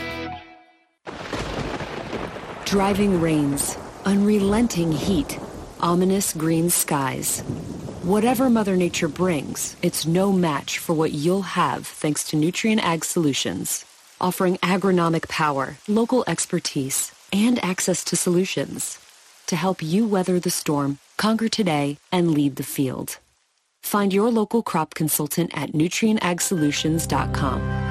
[SPEAKER 11] Driving rains, unrelenting heat, ominous green skies. Whatever Mother Nature brings, it's no match for what you'll have thanks to Nutrien Ag Solutions, offering agronomic power, local expertise, and access to solutions to help you weather the storm, conquer today, and lead the field. Find your local crop consultant at nutrienagsolutions.com.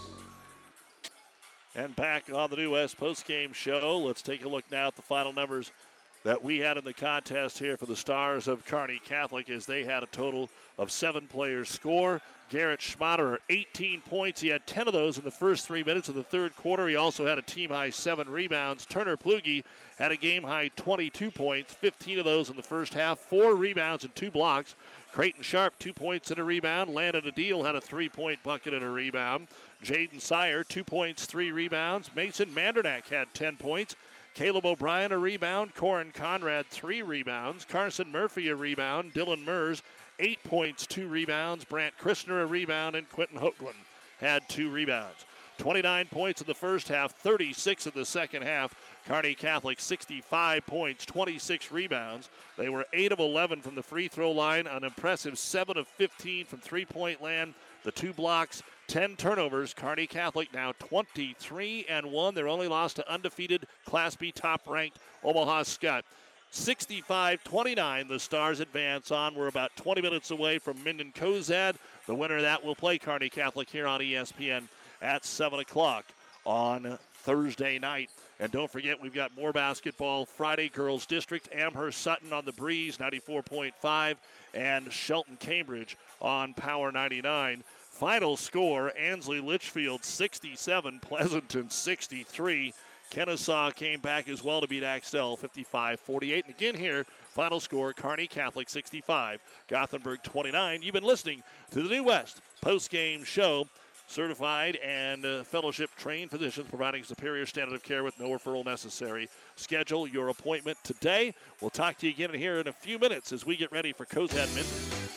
[SPEAKER 2] And back on the New West postgame show, let's take a look now at the final numbers that we had in the contest here for the Stars of Kearney Catholic as they had a total of seven players score. Garrett Schmaderer, 18 points. He had 10 of those in the first three minutes of the third quarter. He also had a team high seven rebounds. Turner Plugi had a game high 22 points, 15 of those in the first half, four rebounds and two blocks. Creighton Sharp, two points and a rebound. Landon Adil had a three point bucket and a rebound. Jaden Sire, two points, three rebounds. Mason Mandernack had 10 points. Caleb O'Brien, a rebound. Corin Conrad, three rebounds. Carson Murphy, a rebound. Dylan Mers, eight points, two rebounds. Brant Christner, a rebound. And Quentin Hoagland had two rebounds. 29 points in the first half, 36 in the second half. Kearney Catholic 65 points, 26 rebounds. They were 8 of 11 from the free throw line, an impressive 7 of 15 from three point land. The two blocks, 10 turnovers. Kearney Catholic now 23 and 1. They're only lost to undefeated Class B top ranked Omaha Skutt. 65 29, the Stars advance on. We're about 20 minutes away from Minden Cozad. The winner of that will play Kearney Catholic here on ESPN at 7 o'clock on Thursday night. And don't forget, we've got more basketball Friday, Girls District, Amherst Sutton on the Breeze, 94.5, and Shelton Cambridge on Power 99. Final score Ansley Litchfield 67, Pleasanton 63. Kenesaw came back as well to beat Axtell 55 48. And again here, final score Kearney Catholic 65, Gothenburg 29. You've been listening to the New West post game show. Certified and uh, fellowship trained physicians providing superior standard of care with no referral necessary. Schedule your appointment today. We'll talk to you again here in a few minutes as we get ready for Cozad Minden.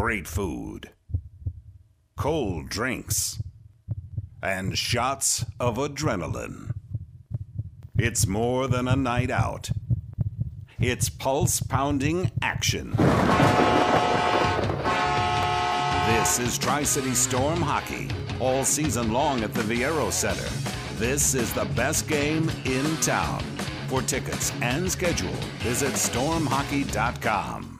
[SPEAKER 15] Great food, cold drinks, and shots of adrenaline. It's more than a night out. It's pulse pounding action. This is Tri City Storm Hockey, all season long at the Viaero Center. This is the best game in town. For tickets and schedule, visit stormhockey.com.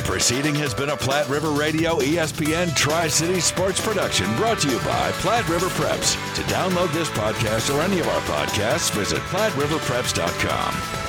[SPEAKER 15] The proceeding has been a Platte River Radio ESPN Tri City Sports production brought to you by Platte River Preps. To download this podcast or any of our podcasts, visit PlatteRiverPreps.com.